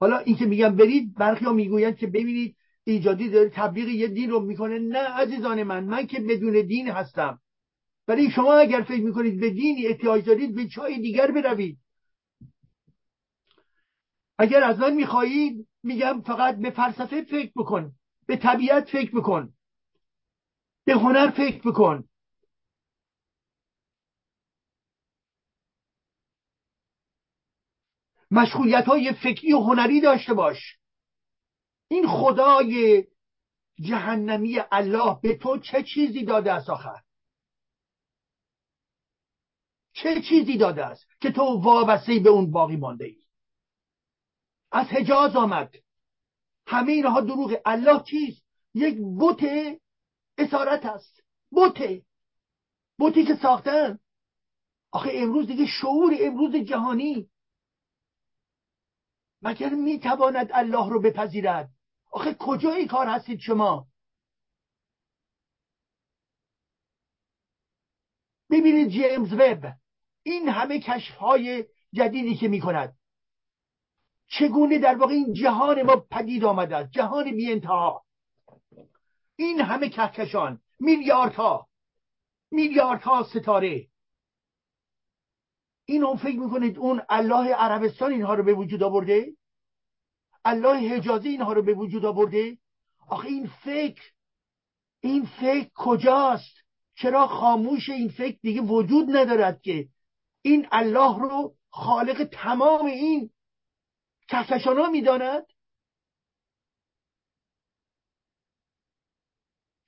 حالا این که میگم برید برخی ها می‌گویند که ببینید ایجادی داره تبلیغ یه دین رو می‌کنه. نه عزیزان من من که بدون دین هستم. ولی شما اگر فکر می‌کنید به دینی احتیاج دارید به چای دیگر بروید. اگر از من می‌خواهید میگم فقط به فلسفه فکر بکن به طبیعت فکر بکن. به هنر فکر بکن. مشغولیت های فکری و هنری داشته باش. این خدای جهنمی الله به تو چه چیزی داده است آخر؟ چه چیزی داده است که تو وابسته به اون باقی مانده ای از حجاز آمد. همه اینها دروغ. الله چیست؟ یک بوت اسارت است. بوته. بوتی که ساختن آخه امروز دیگه شعور امروز جهانی. مگر می‌تواند الله رو بپذیرد؟ آخه کجای کار هستید شما؟ ببینید جیمز وب این همه کشف های جدیدی که می کند چگونه در واقع این جهان ما پدید آمده است؟ جهان بی انتها این همه کهکشان میلیاردها میلیاردها ستاره. این اون فکر می‌کنید اون الله عربستان اینها رو به وجود آورده؟ الله حجازی اینها رو به وجود آورده؟ آخه این فکر این فکر کجاست؟ چرا خاموش این فکر دیگه وجود ندارد که؟ این الله رو خالق تمام این کهکشان ها می‌داند؟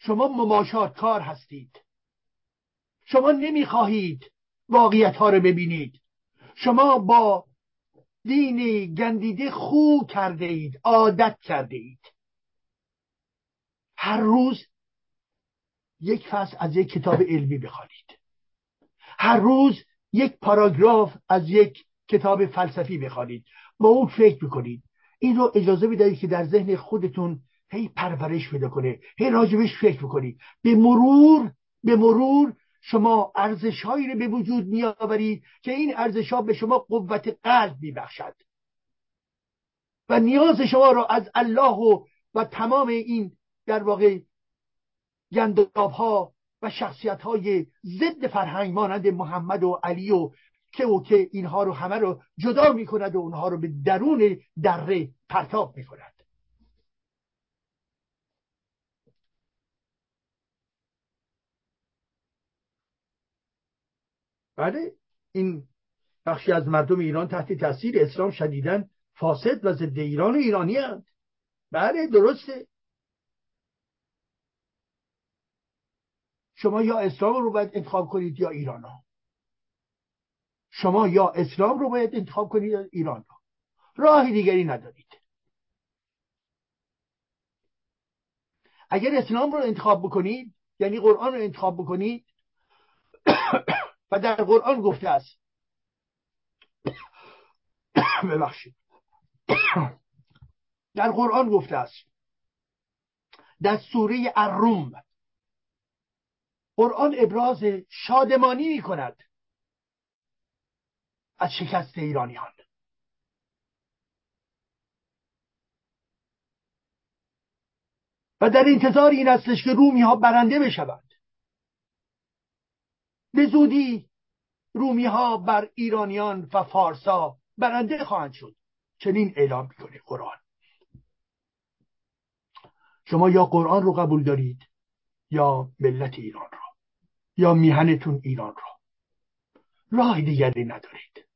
شما مماشات کار هستید. شما نمی‌خواهید واقعیت ها رو ببینید. شما با دین گندیده خو کرده اید عادت کرده اید. هر روز یک فصل از یک کتاب علمی بخوانید. هر روز یک پاراگراف از یک کتاب فلسفی بخوانید. با اون فکر بکنید این رو اجازه بدهید که در ذهن خودتون هی پرورش پیدا کنه هی راجبش فکر بکنید به مرور به مرور شما ارزش هایی رو به وجود میآورید که این ارزش ها به شما قوت قلب میبخشد. و نیاز شما را از الله و, و تمام این در واقع گنداب ها و شخصیت های ضد فرهنگ مانند محمد و علی و که و که اینها رو همه رو جدا می کند و اونها رو به درون دره پرتاب می کند بله این بخشی از مردم ایران تحت تاثیر اسلام شدیدن فاسد و ضد ایران و ایرانی هست بله درسته شما یا اسلام رو باید انتخاب کنید یا ایران ها. شما یا اسلام رو باید انتخاب کنید یا ایران ها. راه دیگری ندارید اگر اسلام رو انتخاب بکنید یعنی قرآن رو انتخاب بکنید و در قرآن گفته است. ببخشید. در قرآن گفته است. در سوره الروم. قرآن ابراز شادمانی می کند از شکست ایرانیان. و در انتظار این استش که رومی ها برنده بشوند. به زودی رومی ها بر ایرانیان و فارسا برنده خواهند شد. چنین اعلام می‌کنه قرآن. شما یا قرآن رو قبول دارید یا ملت ایران رو یا میهنتون ایران رو. راه دیگری ندارید.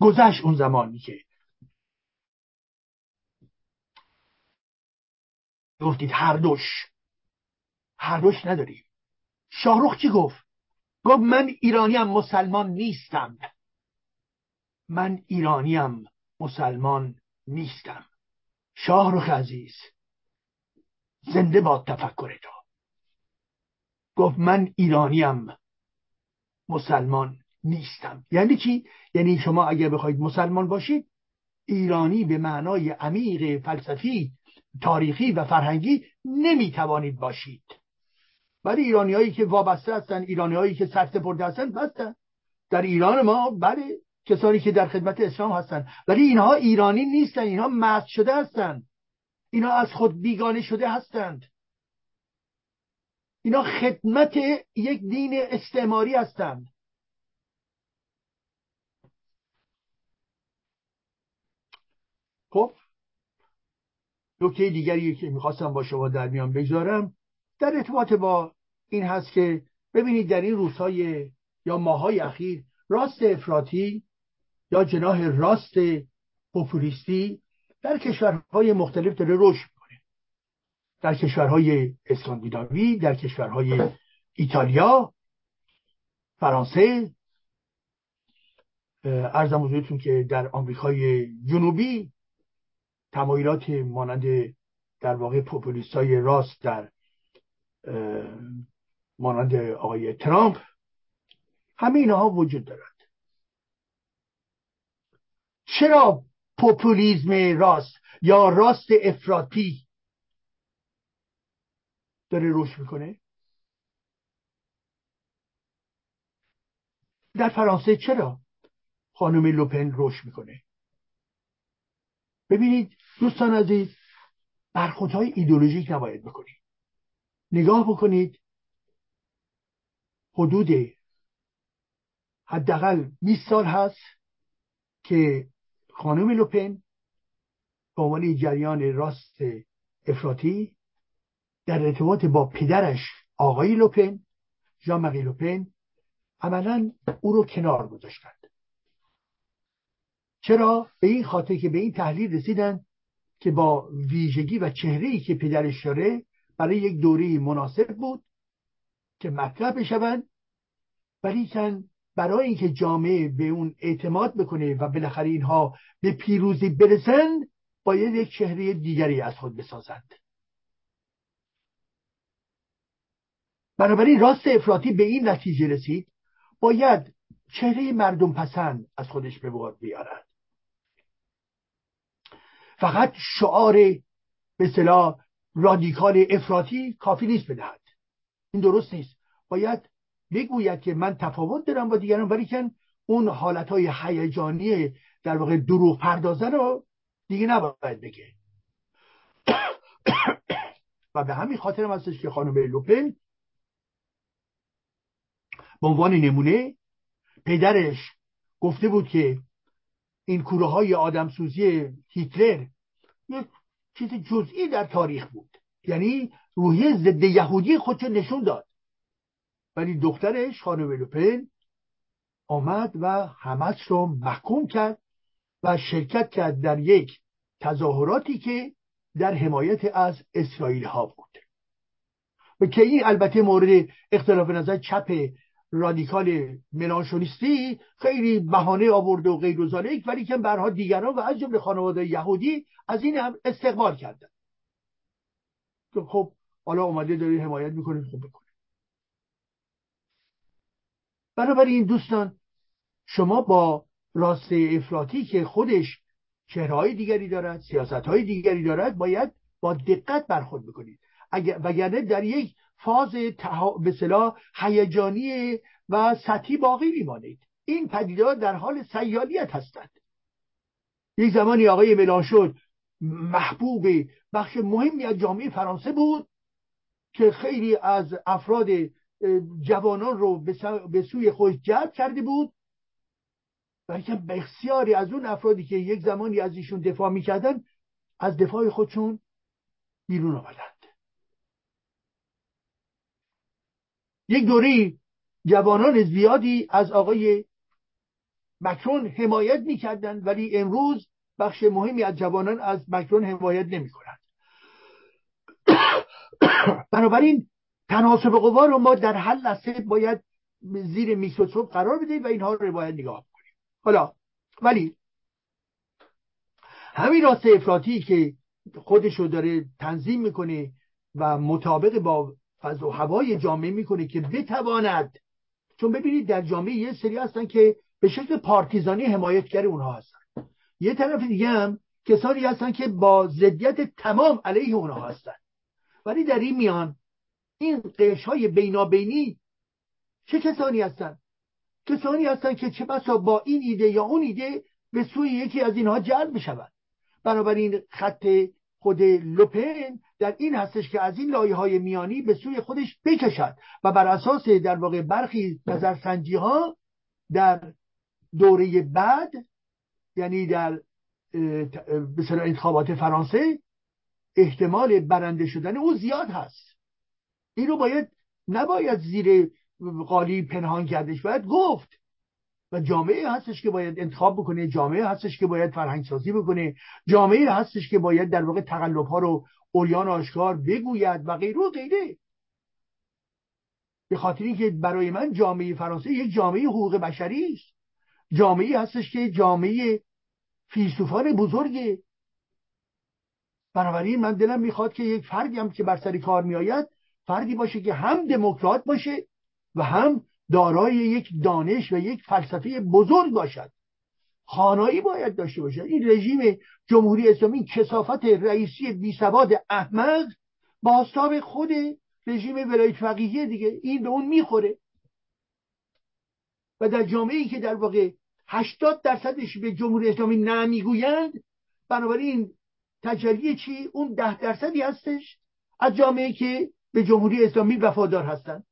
گذشت اون زمانی که گفتید هر دوش هر دوش نداریم. شاهروخ چی گفت؟ گفت من ایرانیم مسلمان نیستم. من ایرانیم مسلمان نیستم. شاهروخ عزیز زنده با تفکر تو گفت من ایرانیم مسلمان نیستم. یعنی چی؟ یعنی شما اگر بخواید مسلمان باشید ایرانی به معنای عمیق فلسفی تاریخی و فرهنگی نمی‌توانید باشید. ولی ایرانی هایی که وابسته هستن ایرانی هایی که سرسپرده هستن هستن در ایران ما بله کسانی که در خدمت اسلام هستن. ولی اینها ایرانی نیستن اینها مرد شده هستند اینها از خود بیگانه شده هستند. اینا خدمت یک دین استعماری هستند. خب نکته دیگری که می‌خواستم با شما در میان بگذارم در ارتباط با این هست که ببینید در این روزهای یا ماهای اخیر راست افراطی یا جناح راست پوپولیستی در کشورهای مختلف داره رشد می‌کنه. در کشورهای اسکاندیناوی در کشورهای ایتالیا فرانسه. ارزم حضورتون که در آمریکای جنوبی تمایلات مانند در واقع پوپولیست های راست در مانند آقای ترامپ همه اینها وجود دارد. چرا پوپولیزم راست یا راست افراطی داره رشد می‌کنه؟ در فرانسه چرا خانم لوپن رشد می‌کنه؟ ببینید دوستان عزیز برخوردهای ایدولوژیک نباید بکنید. نگاه بکنید حدود حداقل 20 سال هست که خانم لوپن به عنوان جریان راست افراطی در ارتباط با پدرش آقای لوپن ژان مقی لوپن عملا او رو کنار گذاشتند. چرا؟ به این خاطر که به این تحلیل رسیدن که با ویژگی و چهره که پدرش داره برای یک دوره مناسب بود که مطرح بشوند ولی برای اینکه جامعه به اون اعتماد بکنه و بالاخره اینها به پیروزی برسن باید یک چهره دیگری از خود بسازند. بنابراین راست افراطی به این نتیجه رسید باید چهره مردم پسند از خودش به بار بیارد. فقط شعار به صلاح رادیکال افراطی کافی نیست بدهد. این درست نیست. باید بگوید که من تفاوت دارم با دیگران ولی که اون حالت های هیجانی در واقع دروغ پردازه رو دیگه نباید بگه. (coughs) و به همین خاطر هستش که خانم لوپن به عنوان نمونه پدرش گفته بود که این کوره های آدمسوزی هیتلر یک چیز جزئی در تاریخ بود. یعنی روحیه ضد یهودی خودشو نشون داد. ولی دخترش خانم لوپن آمد و همش رو محکوم کرد و شرکت کرد در یک تظاهراتی که در حمایت از اسرائیل ها بود. و که این البته مورد اختلاف نظر چپ رادیکال ملانشونیستی خیلی بهانه آورده و غیر و ولی که برها دیگران و از جمله خانواده یهودی از این هم استقبال کردن خب حالا اومده داری حمایت می‌کنه خب بکنه. بنابراین دوستان شما با راست افراطی که خودش چهرهای دیگری دارد سیاست های دیگری دارد باید با دقت برخورد بکنید. وگرنه در یک فاز به صلاح هیجانی و سطحی باقی میمانید. این پدیدار در حال سیالیت هستند. یک زمانی آقای ملانشون محبوب بخش مهمی از جامعه فرانسه بود. که خیلی از افراد جوانان رو به سوی خود جلب کرده بود و بسیاری از اون افرادی که یک زمانی از ایشون دفاع می‌کردن از دفاع خودشون بیرون آمدند. یک دوری جوانان زیادی از آقای مکرون حمایت می‌کردند ولی امروز بخش مهمی از جوانان از مکرون حمایت نمی‌کنند. (laughs) بنابراین تناسب قوا رو ما در هر لحظه باید زیر میکروسکوپ قرار بدیم و اینها رو باید نگاه کنیم. حالا ولی همین راست افراطی که خودش رو داره تنظیم می‌کنه و مطابق با فضا و هوای جامعه می‌کنه که بتواند چون ببینید در جامعه یه سری هستن که به شکل پارتیزانی حمایتگر اونها هستن. یه طرف دیگه هم کسانی هستن که با ضدیت تمام علیه اونها هستن. ولی در این میان این قش های بینابینی چه کسانی هستن؟ کسانی هستن که چه بسا با این ایده یا اون ایده به سوی یکی از اینها جلب بشوند بنابراین خط خود لوپن در این هستش که از این لایه های میانی به سوی خودش بکشد و بر اساس در واقع برخی نظرسنجی ها در دوره بعد یعنی در مثلا انتخابات فرانسه احتمال برنده شدن او زیاد هست. این رو باید نباید زیر قالی پنهان کردش باید گفت. و جامعه هستش که باید انتخاب بکنه جامعه هستش که باید فرهنگ سازی بکنه جامعه هستش که باید در واقع تقلب ها رو اوریان آشکار بگوید و غیره و غیره. به خاطری که برای من جامعه فرانسه یک جامعه حقوق بشری است. جامعه هستش که جامعه فیلسوفان بزرگه. بنابراین من دلم می‌خواد که یک فردی هم که بر سر کار میآید فردی باشه که هم دموکرات باشه و هم دارای یک دانش و یک فلسفه بزرگ باشد. خانایی باید داشته باشد این رژیم جمهوری اسلامی کسافت رئیسی بی سواد احمق باستاب خود رژیم ولایت فقیهی دیگه. این به اون می‌خوره. و در جامعه ای که در واقع 80 درصدش به جمهوری اسلامی نمی‌گویند بنابراین تجلی چی؟ اون ده درصدی هستش از جامعه که به جمهوری اسلامی وفادار هستند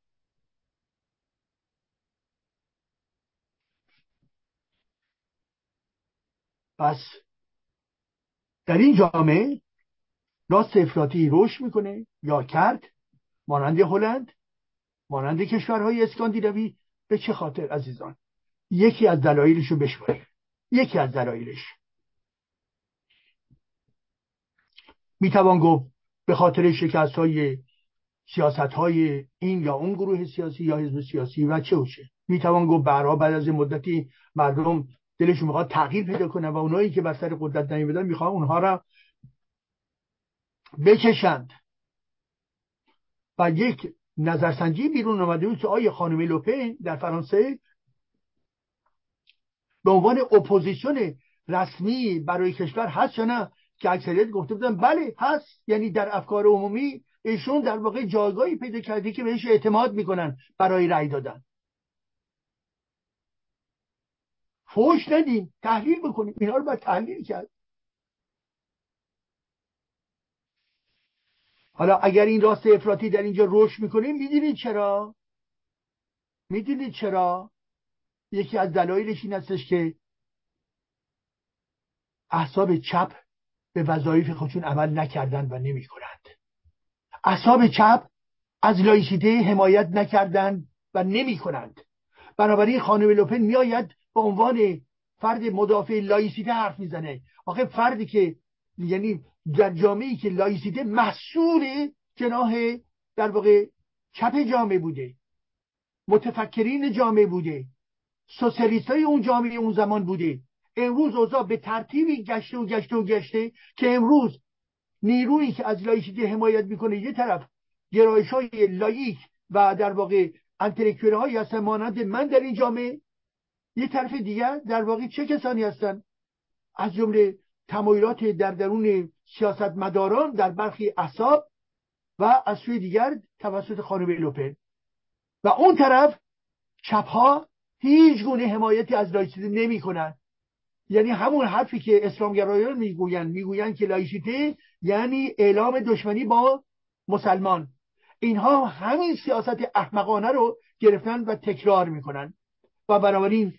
پس در این جامعه راست افراطی رشد می‌کنه یا کرد مانند هلند مانند کشورهای اسکاندیناوی به چه خاطر عزیزان؟ یکی از دلایلش رو بشماریم یکی از دلایلش. می‌توان گفت به خاطر شکست های سیاست های این یا اون گروه سیاسی یا حزب سیاسی و چه و چه. می‌توان گفت برها بعد از مدتی مردم دلشون می‌خواد تغییر پیدا کنه و اونایی که بر قدرت نیومدن می‌خوان اونها را بکشند. و یک نظرسنجی بیرون آمده بود که آیا خانم لوپن در فرانسه به عنوان اپوزیسیون رسمی برای کشور هست یا نه که اکثریت گفته بودن بله هست. یعنی در افکار عمومی ایشون در واقع جایگاهی پیدا کرده که بهش اعتماد می‌کنن برای رأی دادن. فوش ندیم تحلیل بکنیم. اینا رو باید تحلیل کرد. حالا اگر این راست افراطی در اینجا رشد می‌کنیم می‌دونید چرا؟ می‌دونید چرا؟ یکی از دلایلش این هستش که احزاب چپ به وظایف خودشون عمل نکردن و نمی‌کنند. احزاب چپ از لایسیته حمایت نکردند و نمی کنند بنابراین خانم لوپن میآید به عنوان فرد مدافع لایسیته حرف می‌زنه. آخه فردی که یعنی در جامعه که لایسیته محصول جناح در واقع چپ جامعه بوده متفکرین جامعه بوده سوسیالیست های اون جامعه اون زمان بوده. امروز اوضاع به ترتیبی گشته و گشته و گشته که امروز نیرویی که از لایسیته حمایت می‌کنه یه طرف گرایش های لایک و در واقع انتلکتوره هایی هستن مانند من در این جامعه یه طرف دیگر در واقع چه کسانی هستند از جمله تمایلات در درون سیاستمداران در برخی احساب و از سوی دیگر توسط خانم لوپن و اون طرف چپها هیچ گونه حمایتی از لایسیته نمی. یعنی همون حرفی که اسلامگرایان می‌گویند. می‌گویند که لایسیته یعنی اعلام دشمنی با مسلمان. اینها همین سیاست احمقانه رو گرفتن و تکرار می‌کنن. و بنابراین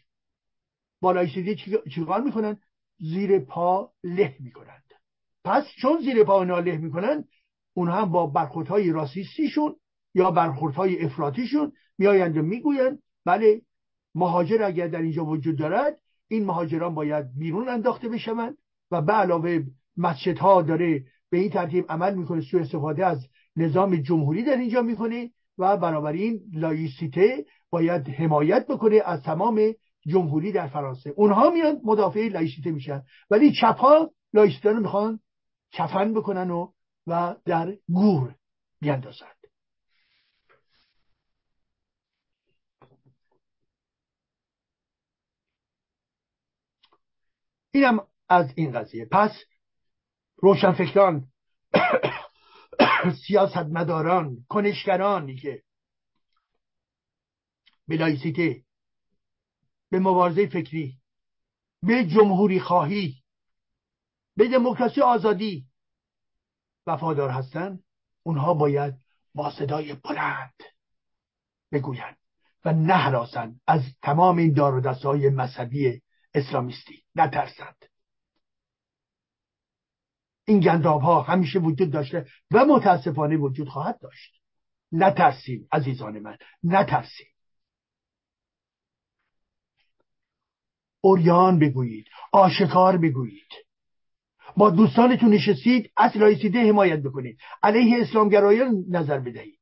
با لایسیته چیکار می‌کنن؟ زیر پا له می‌کنند. پس چون زیر پا اونا له می‌کنن اونها هم با برخوردهای راسیستیشون یا برخوردهای افراطیشون میآیند و می‌گویند بله مهاجر اگر در اینجا وجود دارد این مهاجران باید بیرون انداخته بشوند و به علاوه مسجدها داره به این ترتیب عمل می‌کنه سوء استفاده از نظام جمهوری در اینجا می‌کنه و بنابراین لایسیته باید حمایت بکنه از تمام جمهوری در فرانسه. اونها میان مدافع لایسیته میشن. ولی چپ ها لایسیته رو می‌خوان کفن بکنن و و در گور بیاندازند اینم از این قضیه. پس روشنفکران (coughs) سیاستمداران کنشگرانی که به لایسیته به مبارزه فکری به جمهوری خواهی به دموکراسی آزادی وفادار هستند اونها باید با صدای بلند بگویند و نهراسند از تمام این دار و های مذهبی اسلامیستی. نترسند این گنداب ها همیشه وجود داشته و متاسفانه وجود خواهد داشت. نترسیم عزیزان من. نترسیم. اوریان بگویید. آشکار بگویید. با دوستانتون نشستید از لایسیده حمایت بکنید. علیه اسلامگرایان نظر بدهید.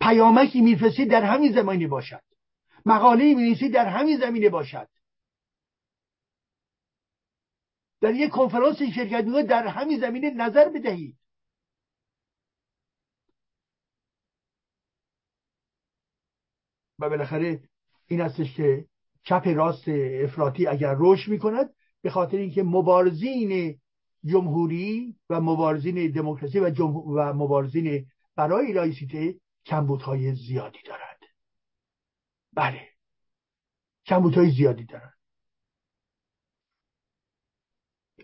پیامکی میفرستید در همین زمانی باشد. مقاله می در همین زمینه باشد. در یک کنفرانس شرکت می‌کنید در همین زمینه نظر بدهید. و بالاخره این هستش که چپ راست افراطی اگر رشد می‌کند به خاطر اینکه مبارزین جمهوری و مبارزین دموکراسی و, و مبارزین برای لایسیته کمبودهای زیادی دارند. بله. کمبودهای زیادی دارند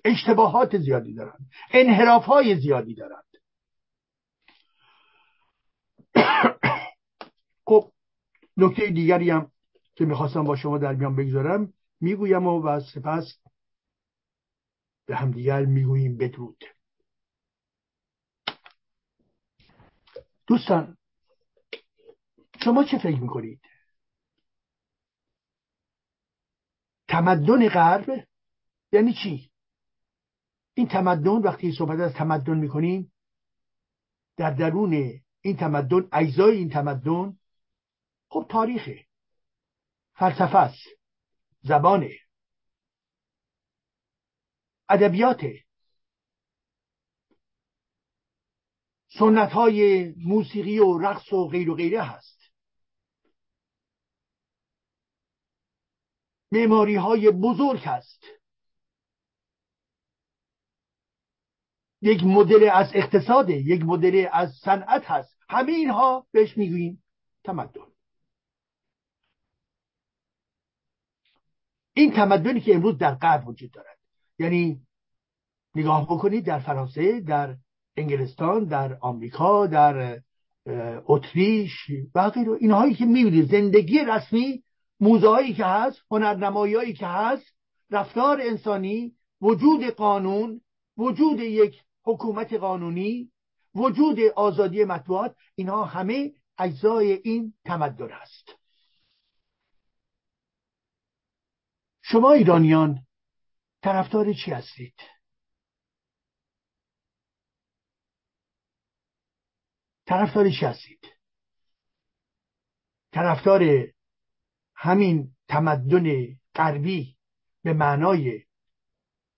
اشتباهات زیادی دارند انحراف های زیادی دارند (coughs) خب نکته دیگری هم که می‌خواستم با شما در میان بگذارم می‌گویم و, و سپس به همدیگر می‌گوییم بدرود. دوستان شما چه فکر می‌کنید؟ تمدن غرب یعنی چی؟ این تمدن وقتی صحبت از تمدن می‌کنیم در درون این تمدن اجزای این تمدن خب تاریخه فلسفه است زبان ادبیات سنت های موسیقی و رقص و غیر و غیره هست. معماری های بزرگ هست. یک مدل از اقتصاد یک مدل از صنعت هست. همه اینها بهش می‌گوییم تمدن. این تمدنی که امروز در غرب وجود دارد. یعنی نگاه بکنید در فرانسه در انگلستان در آمریکا در اتریش و غیره. اینهایی که می‌بینید زندگی رسمی موزه که هست هنرنمایی که هست رفتار انسانی وجود قانون وجود یک حکومت قانونی وجود آزادی مطبوعات اینها همه اجزای این تمدن است. شما ایرانیان طرفدار چی هستید؟ طرفدار چی هستید؟ طرفدار همین تمدن غربی به معنای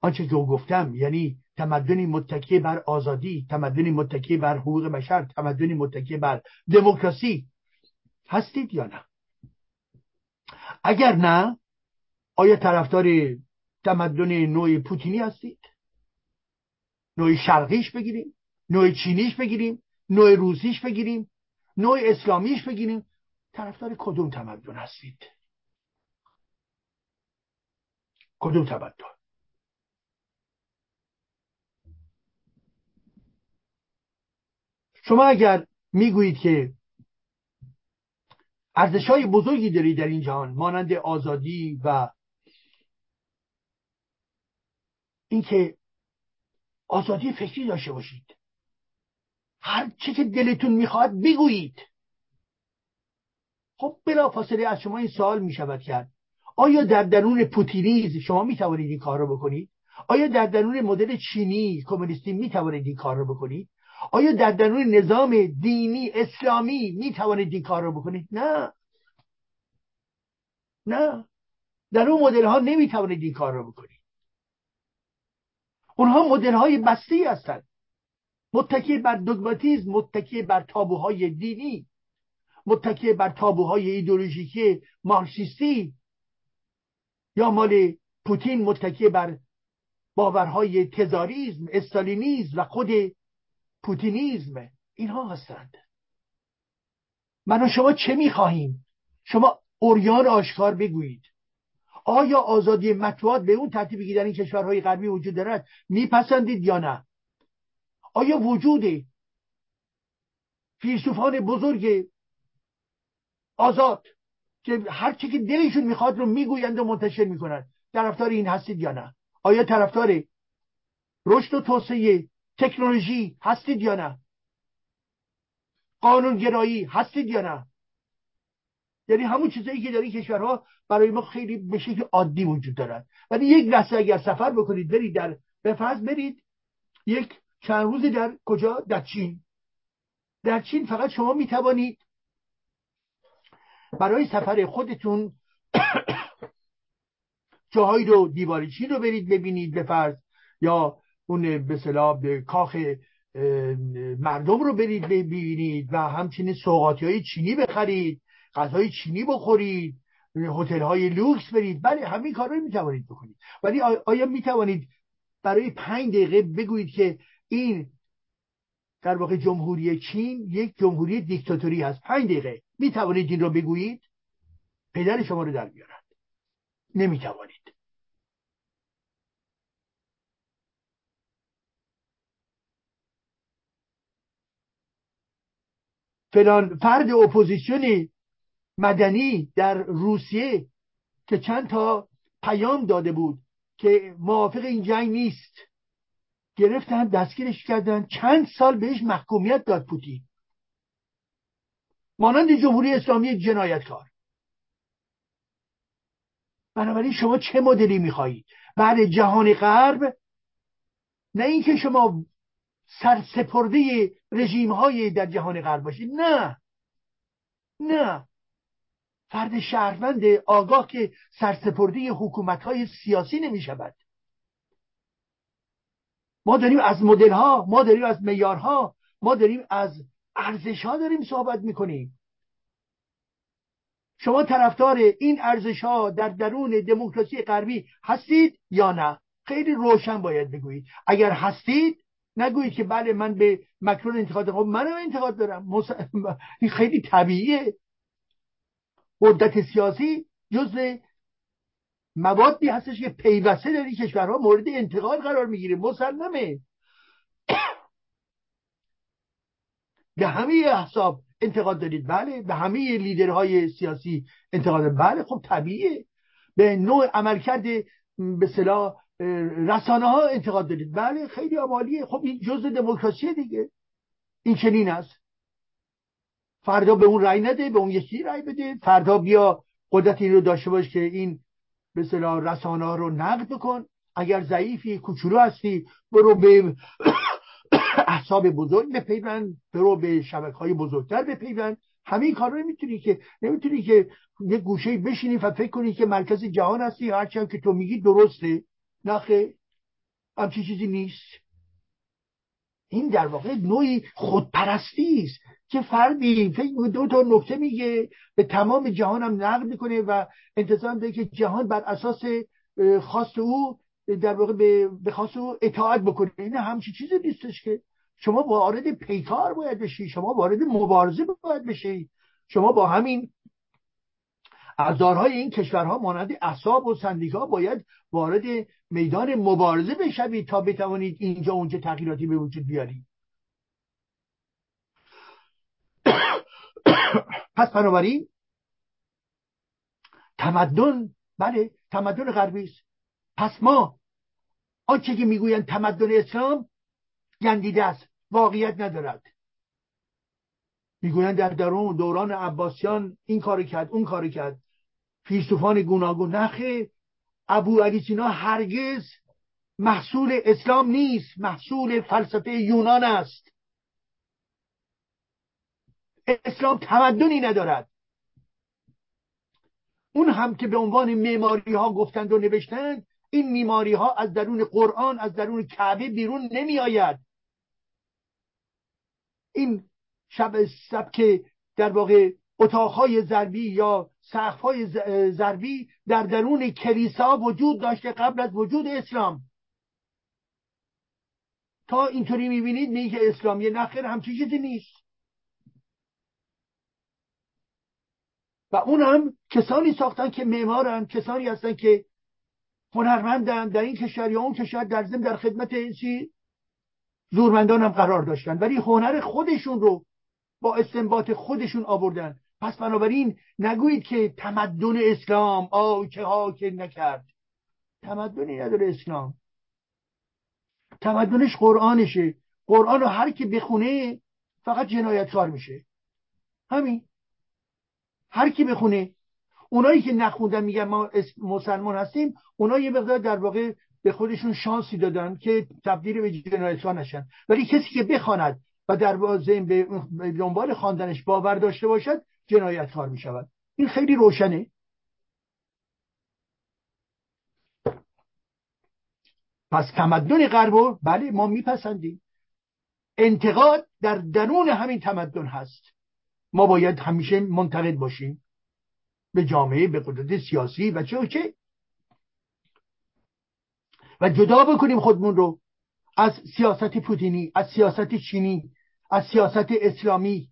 آنچه که گفتم یعنی تمدنی متکی بر آزادی تمدنی متکی بر حقوق بشر تمدنی متکی بر دموکراسی هستید یا نه؟ اگر نه آیا طرفدار تمدن نوع پوتینی هستید؟ نوع شرقیش بگیریم نوع چینیش بگیریم نوع روسیش بگیریم نوع اسلامیش بگیریم؟ طرفدار کدوم تمدن هستید؟ کدوم تمدن؟ شما اگر می‌گویید که ارزش های بزرگی دارید در این جهان مانند آزادی و اینکه آزادی فکری داشته باشید هر چه که دلتون می‌خواد بگویید. خب بلا فاصله از شما این سوال می‌شود کرد. آیا در درون پوتینیز شما می‌توانید این کار رو بکنید؟ آیا در درون مدل چینی کمونیستی می‌توانید این کار رو بکنید؟ آیا در درون نظام دینی اسلامی می‌توانید این کار رو بکنید؟ نه. نه. در اون مدل ها نمی‌توانید این کار رو بکنید. اونها مدل های بسته هستند. متکی بر دگماتیزم متکی بر تابوهای دینی. متکی بر تابوهای ایدولوژیکی مارکسیستی یا مال پوتین متکی بر باورهای تزاریزم استالینیزم و خود پوتینیزم. اینها هستند. من و شما چه می‌خواهیم؟ شما اوریان آشکار بگویید. آیا آزادی مطبوعات به اون ترتیبی که در این کشورهای غربی وجود دارد میپسندید یا نه؟ آیا وجود فیلسوفان بزرگ آزاد که هر چی که دلشون می‌خواد رو می‌گویند و منتشر می‌کنند طرفدار این هستید یا نه؟ آیا طرفدار رشد و توسعه تکنولوژی هستید یا نه؟ قانونگرایی هستید یا نه؟ یعنی همون چیزایی که در این کشورها برای ما خیلی به شکل عادی وجود دارد ولی یک لحظه اگر سفر بکنید برید در به فرض برید یک چند روزی در کجا؟ در چین. در چین فقط شما می توانید برای سفر خودتون (coughs) جاهایی رو دیواری چین رو برید ببینید به یا اون به به کاخ مردم رو برید ببینید و همچنین سوقاتی های چینی بخرید غذای چینی بخورید هتل های لوکس برید. بله همین کار رو می‌توانید بکنید. ولی آیا می‌توانید برای پنج دقیقه بگویید که این در واقع جمهوری چین یک جمهوری دیکتاتوری هست. پنج دقیقه. می‌توانید این رو بگویید؟ پدر شما رو در بیارند نمی‌توانید. فلان فرد اپوزیسیون مدنی در روسیه که چند تا پیام داده بود که موافق این جنگ نیست. گرفتن دستگیرش کردن. چند سال بهش محکومیت داد پوتین. مانند جمهوری اسلامی جنایتکار. بنابراین شما چه مدلی می‌خواهید بعد جهان غرب؟ نه اینکه شما سرسپرده رژیم های در جهان غرب باشید. نه. نه. فرد شهروند آگاه که سرسپرده حکومت های سیاسی نمی شود ما داریم از مدل ها ما داریم از معیارها ما داریم از ارزش ها داریم صحبت می‌کنیم. شما طرفدار این ارزش ها در درون دموکراسی غربی هستید یا نه؟ خیلی روشن باید بگویید. اگر هستید نگویید که بله من به مکرون انتقاد خب منم انتقاد دارم. این (laughs) خیلی طبیعیه. قدرت سیاسی جز موادی هستش که پیوسته در این کشورها مورد انتقاد قرار می‌گیره. مسلمه. به همه احساب انتقاد دارید. بله. به همه لیدرهای سیاسی انتقاد بله. خب طبیعیه. به نوع عملکرد به صلاح رسانه ها انتقاد دارید. بله. خیلی عمالیه خب این جز دموکراسی دیگه. این چنین است. فردا به اون رأی نده به اون یکی رأی بده. فردا بیا قدرت این رو داشته باش که این به صلاح رسانه رو نقد بکن. اگر ضعیفی کوچولو هستی برو به (coughs) احساب بزرگ بپیوند برو به شبکه های بزرگتر بپیوند. همین کار رو می‌تونی که نمی‌تونی که یه گوشه بشینی و فکر کنی که مرکز جهان هستی هرچی هم که تو میگی درسته. نخه همچی چیزی نیست. این در واقع نوعی خودپرستی است. که فردی فکر دو تا نکته میگه. به تمام جهان هم نقد می‌کنه و انتظار داره که جهان بر اساس خواست او در واقع به خواست او اطاعت بکنه. این همچی چیزی نیستش که. شما وارد پیکار باید بشی شما وارد مبارزه باید بشی. شما با همین ابزارهای این کشورها مانند احساب و سندیکا باید وارد میدان مبارزه بشوید تا بتوانید اینجا اونجا تغییراتی به وجود بیارید. پس بنابراین تمدن بله تمدن غربی است. پس ما آنچه که می‌گویند تمدن اسلام گندیده است واقعیت ندارد. می‌گویند در درون دوران عباسیان این کار کرد اون کار کرد. فیلسوفان گوناگون نخه ابو علی سینا هرگز محصول اسلام نیست محصول فلسفه یونان است. اسلام تمدنی ندارد. اون هم که به عنوان معماری ها گفتند و نوشتند این میماری ها از درون قرآن از درون کعبه بیرون نمی آید این شب سبک در واقع اتاقهای ضربی یا سقفهای ضربی در درون کلیسا وجود داشته قبل از وجود اسلام. تا اینطوری می‌بینید میگه اسلامی نخیر همچی چیزی نیست. و اون هم کسانی ساختن که معمارن کسانی هستن که هنرمندن در این کشور یا اون کشور در زم در خدمت چی؟ زورمندان هم قرار داشتن. ولی هنر خودشون رو با استنباط خودشون آوردن. پس بنابراین نگویید که تمدن اسلام آ چه ها که نکرد. تمدنی نداره اسلام. تمدنش قرآنشه. قرآن رو هر کی بخونه فقط جنایتکار میشه. همین. هر کی بخونه. اونایی که نخوندن میگن ما مسلمان هستیم اونا یه مقدار در واقع به خودشون شانسی دادن که تبدیل به جنایتکار نشن. ولی کسی که بخواند و در به دنبال خواندنش باور داشته باشد جنایتکار می شود این خیلی روشنه. پس تمدن غرب بله ما میپسندیم. انتقاد در درون همین تمدن هست. ما باید همیشه منتقد باشیم به جامعه به قدرت سیاسی و چه و چه. و جدا بکنیم خودمون رو از سیاست پوتینی از سیاست چینی از سیاست اسلامی.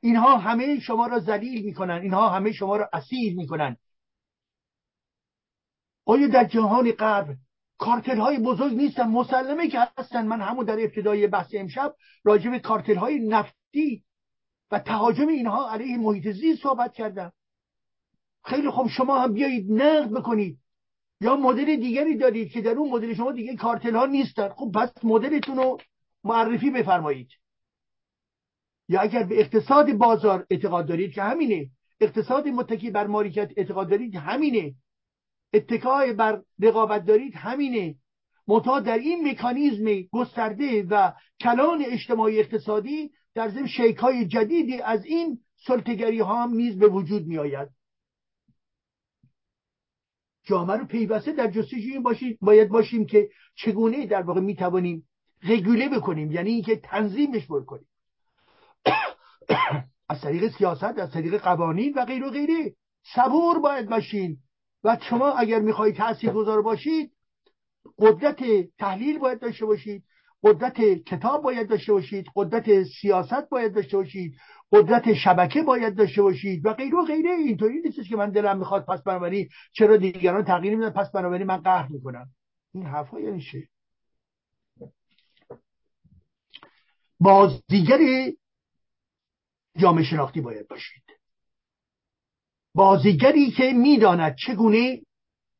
اینها همه شما را ذلیل می‌کنن اینها همه شما را اسیر می‌کنن. آیا در جهان غرب کارتل های بزرگ نیستن؟ مسلمه که هستن. من همون در ابتدای بحث امشب راجع به کارتل های نفتی و تهاجم اینها علیه محیط زیست صحبت کردم. خیلی خوب شما هم بیایید نقد بکنید. یا مدل دیگری دارید که در اون مدل شما دیگه کارتل ها نیستن. خب پس مدلتون رو معرفی بفرمایید. یا اگر به اقتصاد بازار اعتقاد دارید که همینه. اقتصاد متکی بر مالکیت اعتقاد دارید همینه. اتکای بر رقابت دارید همینه. منتها در این مکانیزم گسترده و کلان اجتماعی اقتصادی در ضمن شیک های جدیدی از این سلطگری ها هم نیز به وجود می آید جامعه رو پیوسته در جستجوی باشید باید باشیم که چگونه در واقع می توانیم رگوله بکنیم یعنی اینکه تنظیمش بکنیم از طریق سیاست از طریق قوانین و غیر و غیره صبور باید باشین. و شما اگر می‌خواهید تأثیر گذار باشید قدرت تحلیل باید داشته باشید. قدرت کتاب باید داشته باشید قدرت سیاست باید داشته باشید قدرت شبکه باید داشته باشید و غیر و غیره. اینطوری نیستش که من دلم می‌خواد پس بنابراین چرا دیگران تغییر میدن پس بنابراین من قهر می‌کنم. این حرفا یعنی چه بازیگر جامعه شناختی باید باشید. بازیگری که می‌داند چگونه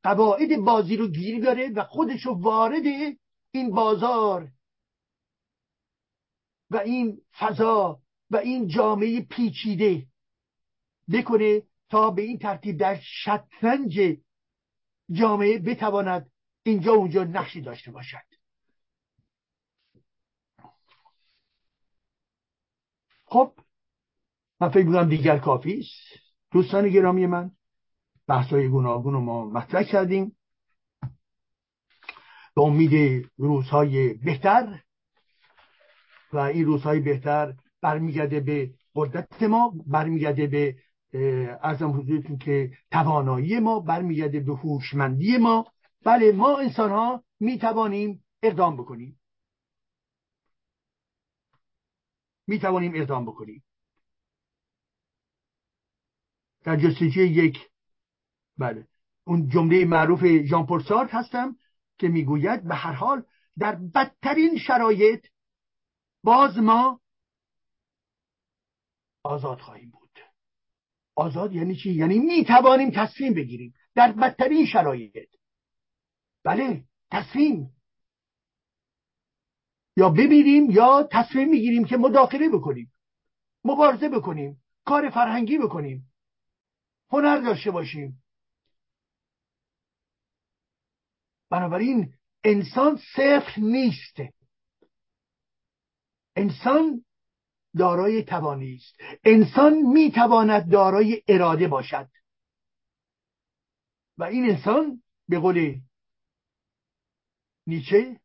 قواعد بازی رو گیر داره و خودش رو وارد این بازار و این فضا و این جامعه پیچیده بکنه تا به این ترتیب در شطرنج جامعه بتواند اینجا اونجا نقشی داشته باشد. خب من فکر می‌کنم دیگر کافی است. دوستان گرامی من بحثای گوناگون رو ما مطرح کردیم. به امید روزهای بهتر و این روزهای بهتر برمیگرده به قدرت ما برمیگرده به ارزم حضورتون که توانایی ما برمیگرده به هوشمندی ما. بله ما انسان ها می توانیم اقدام بکنیم. می توانیم اقدام بکنیم. در جستجوی یک بله اون جمله معروف ژان پل هستم که می‌گوید به هر حال در بدترین شرایط باز ما آزاد خواهیم بود. آزاد یعنی چی؟ یعنی می توانیم تصمیم بگیریم در بدترین شرایط. بله تصمیم. یا بمیریم یا تصمیم می‌گیریم که مداخله بکنیم مبارزه بکنیم کار فرهنگی بکنیم. هنر داشته باشیم. بنابراین انسان صفر نیست. انسان دارای توانی است. انسان می‌تواند دارای اراده باشد. و این انسان به قول نیچه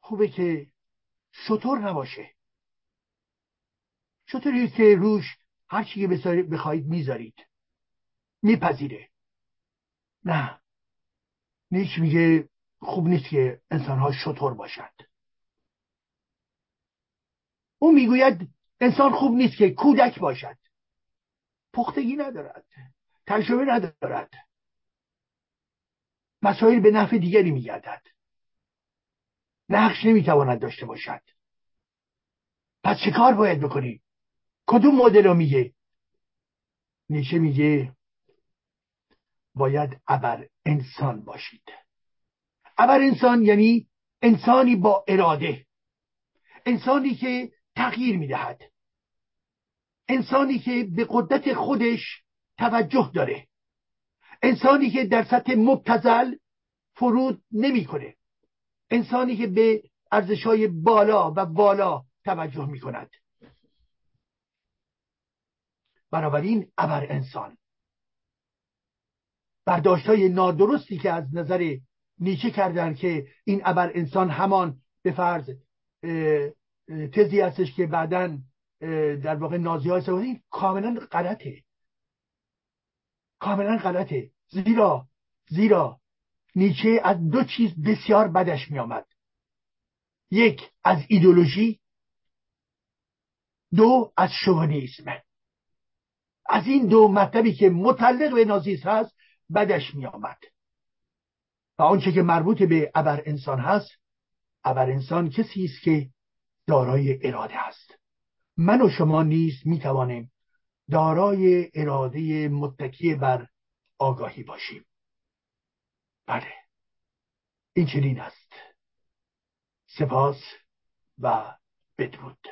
خوبه که شطور نباشه. شطوری که روش هر چی که بخواهید می‌ذارید. میپذیره. نه. نیچ میگه خوب نیست که انسان ها شطور باشند. او می‌گوید انسان خوب نیست که کودک باشد. پختگی ندارد. تجربه ندارد. مسائل به نفع دیگری میگردد. نقش نمی‌تواند داشته باشد. پس چه کار باید بکنی؟ کدوم مدل رو میگه؟ نیچه میگه باید ابر انسان باشید. ابر انسان یعنی انسانی با اراده. انسانی که تغییر می‌دهد. انسانی که به قدرت خودش توجه داره. انسانی که در سطح مبتزل فرود نمی‌کنه. انسانی که به ارزش های بالا و بالا توجه می کند بنابراین ابر انسان. برداشت های نادرستی که از نظر نیچه کردن که این ابر انسان همان به فرض تزی هستش که بعدا در واقع نازی های کاملا غلطه. کاملا غلطه. زیرا زیرا نیچه از دو چیز بسیار بدش میآمد. یک از ایدولوژی دو از شوونیسم از این دو مطلبی که متعلق به نازیس هست بدش میآمد. و آنچه که مربوط به ابر انسان هست ابر انسان کسی است که دارای اراده است. من و شما نیز می توانیم دارای اراده متکی بر آگاهی باشیم. بله. این چنین است. سپاس و بدرود.